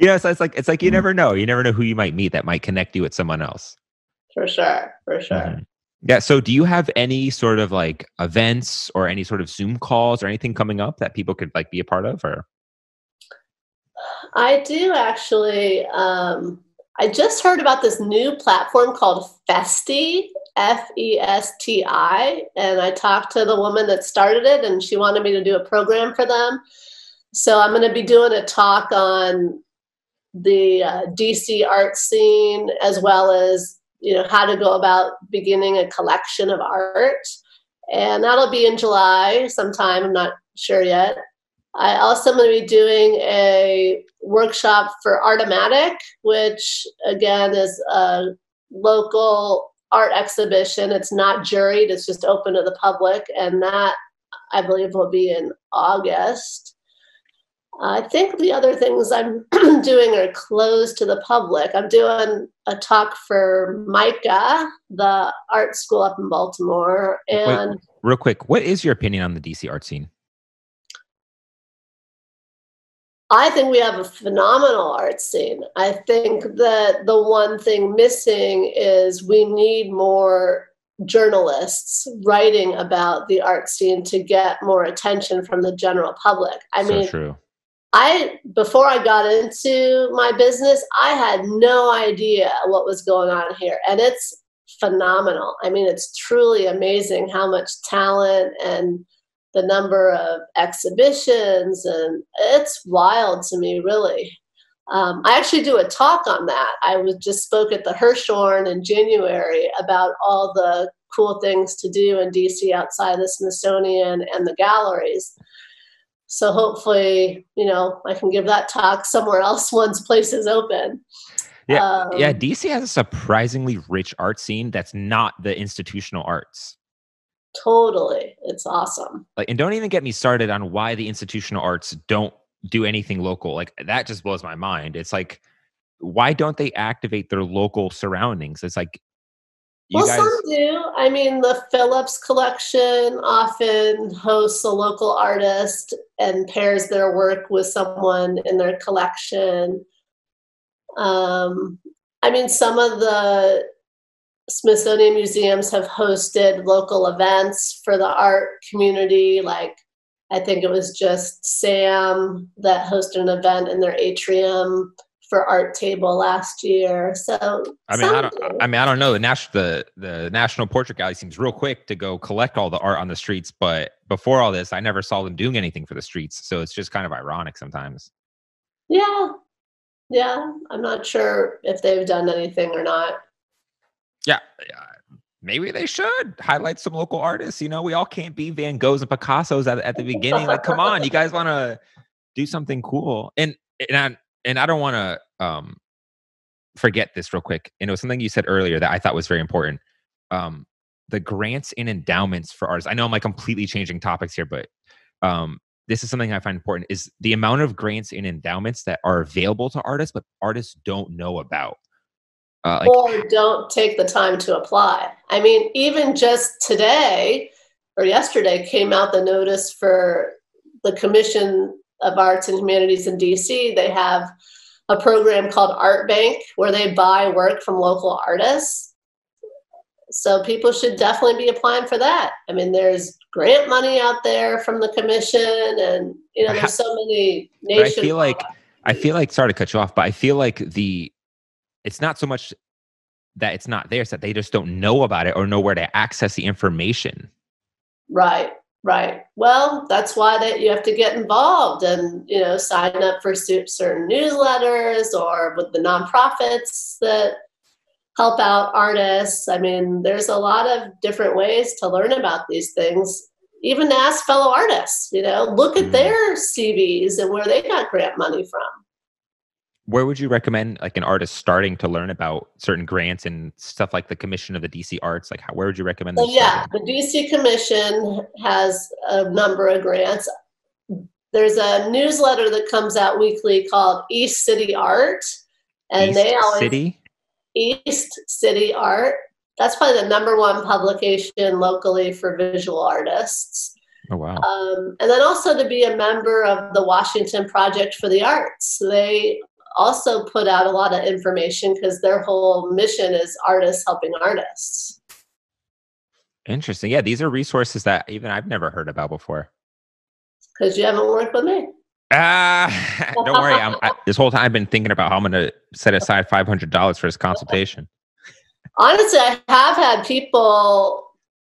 You know, so it's like it's like you never know. You never know who you might meet that might connect you with someone else. for sure. For sure. Mhm. Yeah. So, do you have any sort of like events or any sort of Zoom calls or anything coming up that people could like be a part of? Or I do actually. Um, I just heard about this new platform called Festi, F E S T I, and I talked to the woman that started it, and she wanted me to do a program for them. So I'm going to be doing a talk on the uh, DC art scene as well as you know how to go about beginning a collection of art, and that'll be in July sometime. I'm not sure yet. I also am going to be doing a workshop for Artomatic, which again is a local art exhibition. It's not juried, it's just open to the public, and that I believe will be in August. I think the other things I'm doing are closed to the public. I'm doing a talk for MICA, the art school up in Baltimore, Wait. and real quick, what is your opinion on the DC art scene? I think we have a phenomenal art scene. I think that the one thing missing is we need more journalists writing about the art scene to get more attention from the general public. I so mean, true. I before I got into my business, I had no idea what was going on here. And it's phenomenal. I mean, it's truly amazing how much talent and the number of exhibitions, and it's wild to me, really. Um, I actually do a talk on that. I was just spoke at the Hirshhorn in January about all the cool things to do in DC outside the Smithsonian and the galleries. So hopefully, you know, I can give that talk somewhere else once places open. Yeah, um, yeah. DC has a surprisingly rich art scene that's not the institutional arts. Totally, it's awesome. Like, and don't even get me started on why the institutional arts don't do anything local. Like that just blows my mind. It's like, why don't they activate their local surroundings? It's like, well, guys... some do. I mean, the Phillips collection often hosts a local artist and pairs their work with someone in their collection. Um, I mean, some of the Smithsonian museums have hosted local events for the art community, like I think it was just SAAM that hosted an event in their atrium for Art Table last year. So I mean, I don't. I mean, I don't know. The national the the National Portrait Gallery seems real quick to go collect all the art on the streets, but before all this, I never saw them doing anything for the streets. So it's just kind of ironic sometimes. Yeah, yeah. I'm not sure if they've done anything or not. Yeah, maybe they should highlight some local artists. You know, we all can't be Van Goghs and Picassos at, at the beginning. Like, come on, you guys want to do something cool. And and I, and I don't want to um forget this real quick. And it was something you said earlier that I thought was very important. Um, the grants and endowments for artists. I know I'm like completely changing topics here, but um, this is something I find important is the amount of grants and endowments that are available to artists, but artists don't know about. Uh, like, or don't take the time to apply. I mean, even just today or yesterday came out the notice for the Commission of Arts and Humanities in DC. They have a program called Art Bank where they buy work from local artists. So people should definitely be applying for that. I mean, there's grant money out there from the commission, and you know, there's so many nations. I feel like I feel like sorry to cut you off, but I feel like the it's not so much that it's not there, it's that they just don't know about it or know where to access the information. Right, right. Well, that's why that you have to get involved and you know sign up for certain newsletters or with the nonprofits that help out artists. I mean, there's a lot of different ways to learn about these things. Even ask fellow artists, you know, look at mm. their CVs and where they got grant money from where would you recommend like an artist starting to learn about certain grants and stuff like the commission of the dc arts? Like how, where would you recommend well, yeah the dc commission has a number of grants. There's a newsletter that comes out weekly called east city art and east they always city? East city art. That's probably the number one publication locally for visual artists. Oh, wow. Um, and then also to be a member of the Washington Project for the Arts. They also put out a lot of information because their whole mission is artists helping artists. Interesting. Yeah, these are resources that even I've never heard about before. Because you haven't worked with me. Ah, uh, don't worry. I'm, I, this whole time I've been thinking about how I'm going to set aside five hundred dollars for this consultation. Honestly, I have had people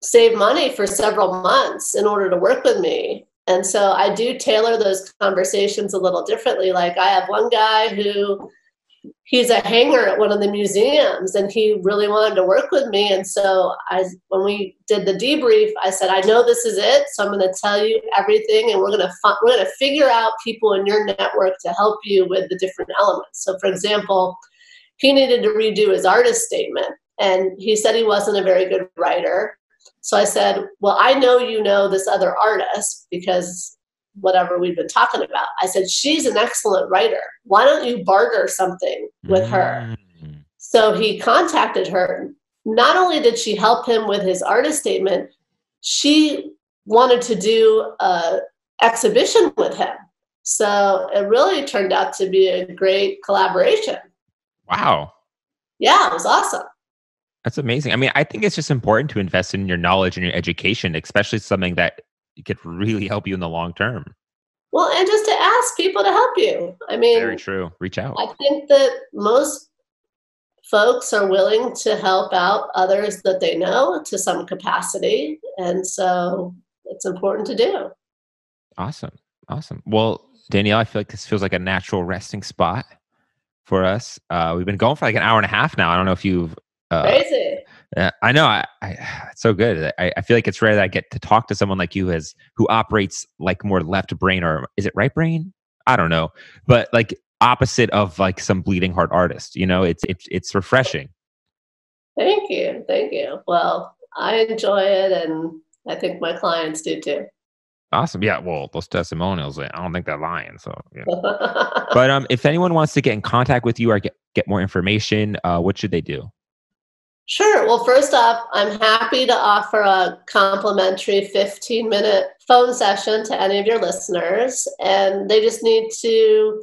save money for several months in order to work with me and so I do tailor those conversations a little differently. Like I have one guy who he's a hanger at one of the museums and he really wanted to work with me. And so i when we did the debrief i said i know this is it so i'm going to tell you everything and we're going to we're going to figure out people in your network to help you with the different elements. So for example he needed to redo his artist statement and he said he wasn't a very good writer so I said, Well, I know you know this other artist because whatever we've been talking about. I said, She's an excellent writer. Why don't you barter something with her? Mm. So he contacted her. Not only did she help him with his artist statement, she wanted to do a exhibition with him. So it really turned out to be a great collaboration. Wow. Yeah, it was awesome. That's amazing. I mean, I think it's just important to invest in your knowledge and your education, especially something that could really help you in the long term. Well, and just to ask people to help you. I mean, very true. Reach out. I think that most folks are willing to help out others that they know to some capacity. And so it's important to do. Awesome. Awesome. Well, Danielle, I feel like this feels like a natural resting spot for us. Uh, we've been going for like an hour and a half now. I don't know if you've. Uh, Crazy. I know. I, I, it's so good. I, I feel like it's rare that I get to talk to someone like you, as who operates like more left brain, or is it right brain? I don't know, but like opposite of like some bleeding heart artist. You know, it's it's it's refreshing. Thank you, thank you. Well, I enjoy it, and I think my clients do too. Awesome. Yeah. Well, those testimonials, I don't think they're lying. So, yeah. but um, if anyone wants to get in contact with you or get, get more information, uh, what should they do? Sure. Well, first off, I'm happy to offer a complimentary 15 minute phone session to any of your listeners. And they just need to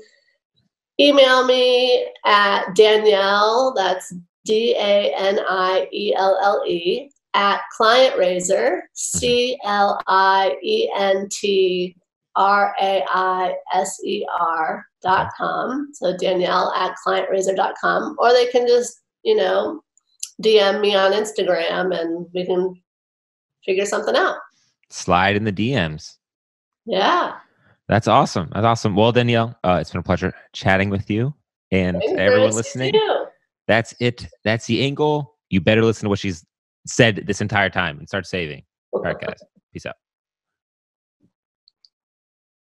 email me at Danielle, that's D A N I E L L E, at Client Raiser, mm-hmm. C L I E N T R A I S E R dot com. So Danielle at ClientRaiser dot com. Or they can just, you know, DM me on Instagram and we can figure something out. Slide in the DMs. Yeah. That's awesome. That's awesome. Well, Danielle, uh, it's been a pleasure chatting with you and Thanks everyone listening. That's it. That's the angle. You better listen to what she's said this entire time and start saving. All right, guys. Peace out.